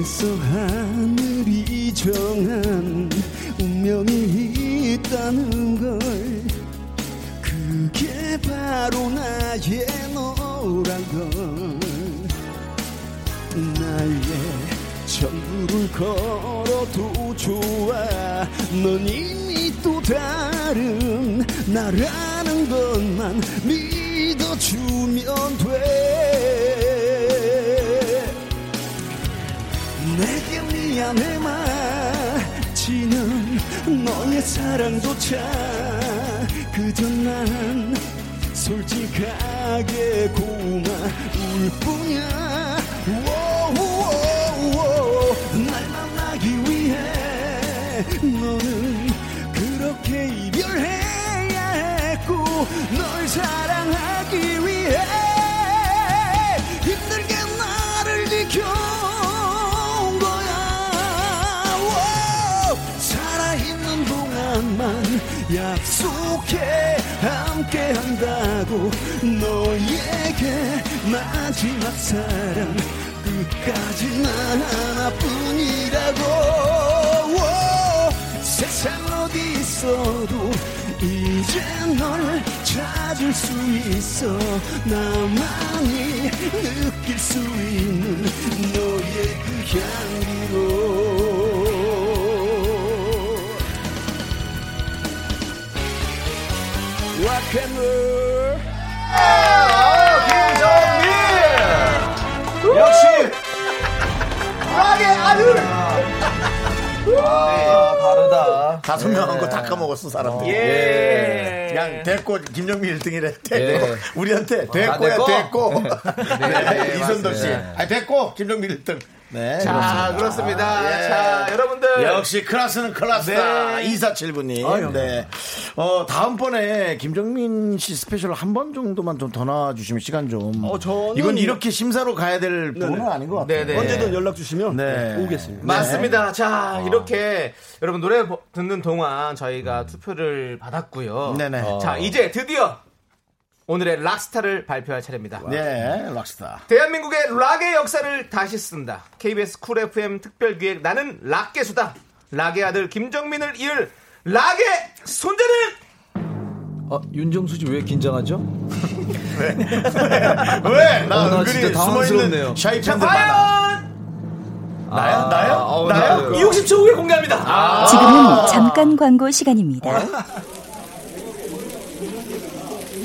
내게서 하늘이 정한 운명이 있다는 걸 그게 바로 나의 너란 걸. 나의 전부를 걸어도 좋아. 넌 이미 또 다른 나라는 것만 믿어주면 너의 사랑조차 그저 난 솔직하게 고마울 뿐이야. 날 만나기 위해 너는 그렇게 이별해야 했고 널 사랑하기 위해 함께 한다고 너에게 마지막 사랑 끝까지 난 하나뿐이라고 오. 세상 어디 있어도 이제 널 찾을 수 있어 나만이 느낄 수 있는 너의 다섯 명한 거 다 까먹었어 사람들 예. 그냥 됐고 김정민 1등이래. 됐고. 예. 우리한테 아, 됐고야 됐고? 이선도 씨. 아 됐고 김정민 1등 네 자, 그렇습니다. 예. 자, 여러분들. 역시 클라스는 클라스다. 네. 2479님. 네. 어, 다음번에 김정민 씨 special 한 번 정도만 좀 더 나와주시면 시간 좀. 어, 저는- 이건 이렇게 심사로 가야 될 부분은 아닌 것 같아요. 네네. 언제든 연락 주시면 네. 오겠습니다. 맞습니다. 자, 이렇게 여러분 노래 보- 듣는 동안 저희가 투표를 받았고요. 네네. 자, 이제 드디어 오늘의 락스타를 발표할 차례입니다. 네, 락스타. 대한민국의 락의 역사를 다시 쓴다. KBS 쿨 FM 특별 기획 나는 락가수다. 락의 아들 김정민을 이을 락의 손자는 어, 윤정수 씨 왜 긴장하죠? 왜? 나 어, 나 은근히 진짜 숨어있는 당황스럽네요. 샤이 자, 팬들 많아. 과연 나야? 나야? 어, 나야? 나도. 60초 후에 공개합니다. 아. 지금은 잠깐 광고 시간입니다.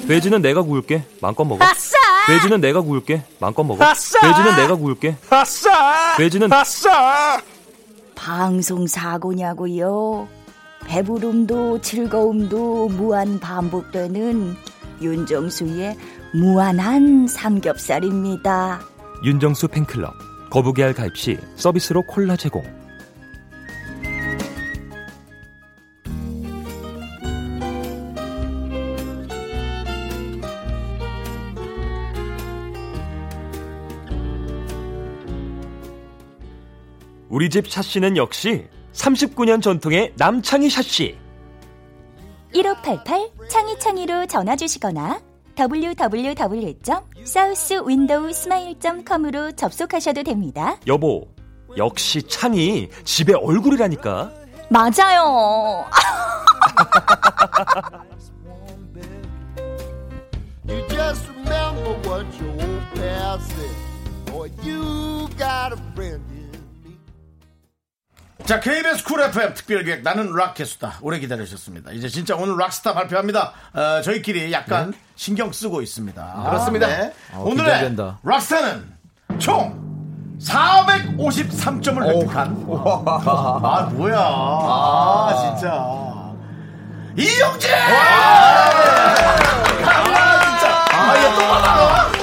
돼지는 내가 구울게. 마음껏 먹어. 아싸! 돼지는 내가 구울게. 마음껏 먹어. 아싸! 돼지는 내가 구울게. 아싸! 돼지는 아싸! 방송 사고냐고요. 배부름도 즐거움도 무한 반복되는 윤정수의 무한한 삼겹살입니다. 윤정수 팬클럽. 거북이알 가입 시 서비스로 콜라 제공. 우리 집 샤시는 역시 39년 전통의 남창희 샤시. 1588 창이창이로 전화 주시거나 www.southwindowsmile.com으로 접속하셔도 됩니다. 여보, 역시 창이 집에 얼굴이라니까. 맞아요. 자, KBS 쿨 FM 특별기획 나는 락캐스다. 오래 기다리셨습니다. 이제 진짜 오늘 락스타 발표합니다. 어, 저희끼리 약간 신경 쓰고 있습니다. 그렇습니다. 네. 어, 오늘의 기대된다. 락스타는 총 453점을 획득한. 아, 뭐야. 아, 진짜. 이영재! 아, 이거 또 받아.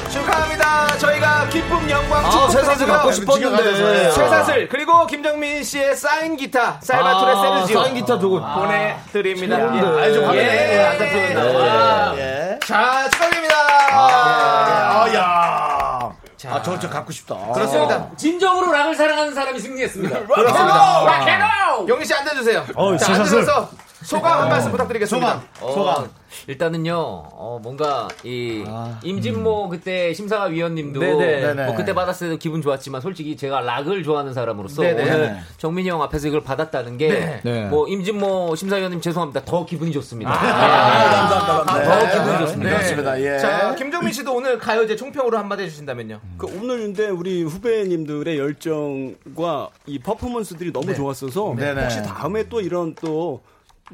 아, 쇠사슬 갖고 싶었는데. 쇠사슬 그리고 김정민 씨의 사인 기타 살바토레 아, 세르지오 사인 기타 저거. 보내드립니다. 최고인데. 예. 아니, 좀 화면에 예. 안 잡히는데. 아. 예. 자, 축하드립니다. 아, 야. 아, 저, 저 갖고 싶다. 그렇습니다. 진정으로 락을 사랑하는 사람이 승리했습니다. 그렇습니다. 락앤롤! 용희 씨 앉아주세요. 어, 자. 앉으셔서 소감 한 말씀 부탁드리겠습니다. 어, 일단은요, 어, 뭔가, 이, 임진모 그때 심사위원님도, 아. 네네. 네네. 뭐 그때 받았을 때도 기분 좋았지만, 솔직히 제가 락을 좋아하는 사람으로서, 네네. 오늘 네. 정민이 형 앞에서 이걸 받았다는 게, 네. 네. 뭐, 임진모 심사위원님 죄송합니다. 더 기분이 좋습니다. 아, 네. 감사합니다. 더 네. 기분이 좋습니다. 네. 그렇습니다. 예. 자, 김종민 씨도 오늘 가요제 총평으로 한마디 해주신다면요. 그 오늘 근데 우리 후배님들의 열정과 이 퍼포먼스들이 너무 네. 좋았어서. 혹시 다음에 또 이런 또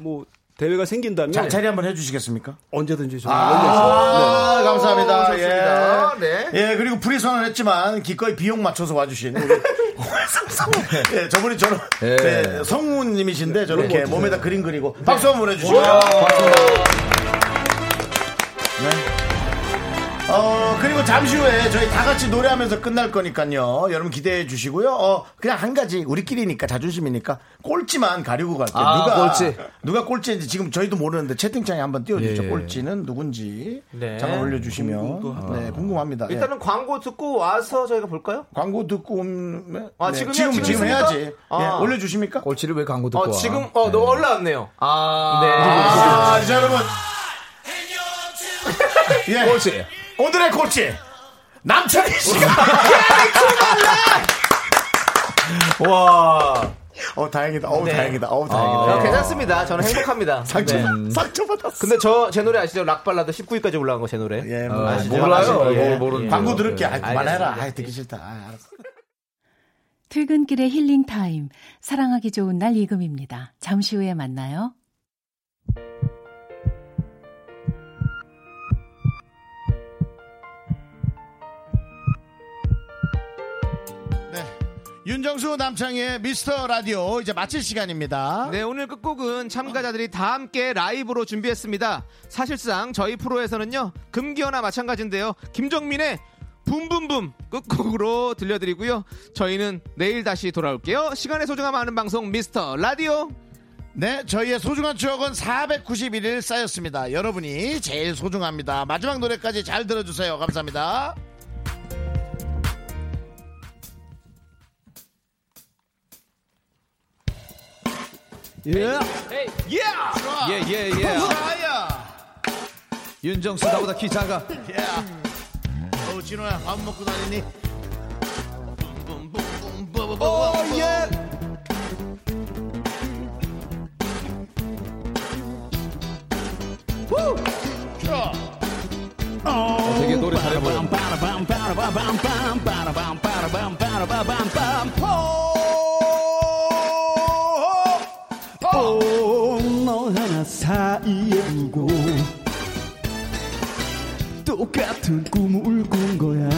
뭐 대회가 생긴다면 자, 자리 한번 해주시겠습니까? 언제든지 저는 아, 열려있어요. 감사합니다. 좋습니다. 예. 네. 예, 그리고 프리선언 했지만 기꺼이 비용 맞춰서 와주신 우리. 예, 저분이 저는 예. 네, 성우님이신데 저렇게 네. 몸에다 그림 그리고 박수 한번 보내주시고요. 어, 그리고 잠시 후에 저희 다 같이 노래하면서 끝날 거니까요. 여러분 기대해 주시고요. 어, 그냥 한 가지, 우리끼리니까 자존심이니까 꼴찌만 가리고 갈게요. 아, 누가, 꼴찌. 누가 꼴찌인지 지금 저희도 모르는데 채팅창에 한번 띄워주죠. 예. 꼴찌는 누군지. 네. 잠깐 올려주시면. 네, 궁금합니다. 예. 일단은 광고 듣고 와서 저희가 볼까요? 광고 듣고 오면. 아, 네, 지금이요? 지금, 지금 지금 있습니까? 해야지. 아. 예, 올려주십니까? 꼴찌를 왜 광고 듣고 어, 와? 지금, 어, 너 올라왔네요. 아, 네. 아, 자, 여러분. 예. 꼴찌. 오늘의 꼴찌. 남창희 씨가. 와. 어, 다행이다. 어, 네. 다행이다. 어, 어, 다행이다. 괜찮습니다. 저는 행복합니다. 상처, 네. 상처 받았어. 근데 저 제 노래 아시죠? 락발라드 19위까지 올라간 거 제 노래. 예, 어, 아시죠? 몰라요. 아시죠? 예. 뭐 모르는 광고 거. 들을게. 아, 그만해라. 아, 듣기 싫다. 아, 알았어. 퇴근길의 힐링 타임. 사랑하기 좋은 날 이금희입니다. 잠시 후에 만나요. 윤정수 남창희의 미스터 라디오 이제 마칠 시간입니다. 네, 오늘 끝곡은 참가자들이 다 함께 라이브로 준비했습니다. 사실상 저희 프로에서는요, 금기어나 마찬가지인데요. 김정민의 붐붐붐 끝곡으로 들려드리고요. 저희는 내일 다시 돌아올게요. 시간의 소중함 아는 방송 미스터 라디오. 네, 저희의 소중한 추억은 491일 쌓였습니다. 여러분이 제일 소중합니다. 마지막 노래까지 잘 들어주세요. 감사합니다. 예. 예! 예, 예, 예. 윤정수 나보다 키 작아. 어, 진호야, 밥 먹고 다니니? 오, 예. 자. 어, 되게 노래 잘해 보여. 사이에 두고 똑같은 꿈을 꾼 거야.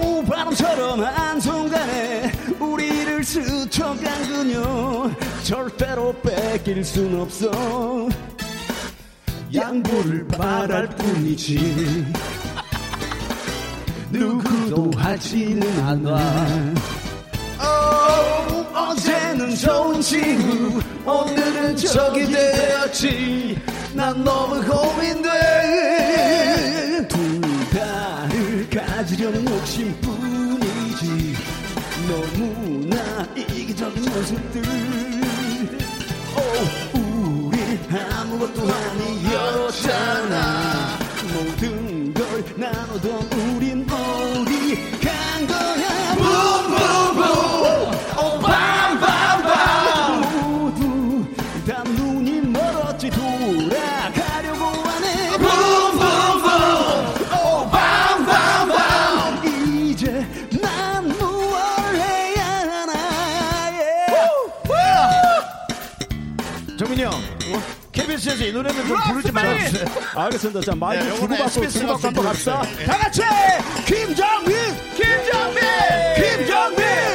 오 바람처럼 한순간에 우리를 스쳐간 그녀. 절대로 뺏길 순 없어. 양보를 바랄 뿐이지. 누구도 하지는 않아 어, 어제는 좋은 친구 오늘은 적이 되었지. 난 너무 고민돼. 둘 다를 가지려는 욕심뿐이지. 너무나 이기적인 모습들. 오, 우리 아무것도 아니었잖아. 모든 걸 나누던 이 노래는 좀 부르지 말아주세요. 알겠습니다. 자, 마이크 네, 주고받고 주고받고 갑시다. 다 같이 김정민, 김정민, 김정민.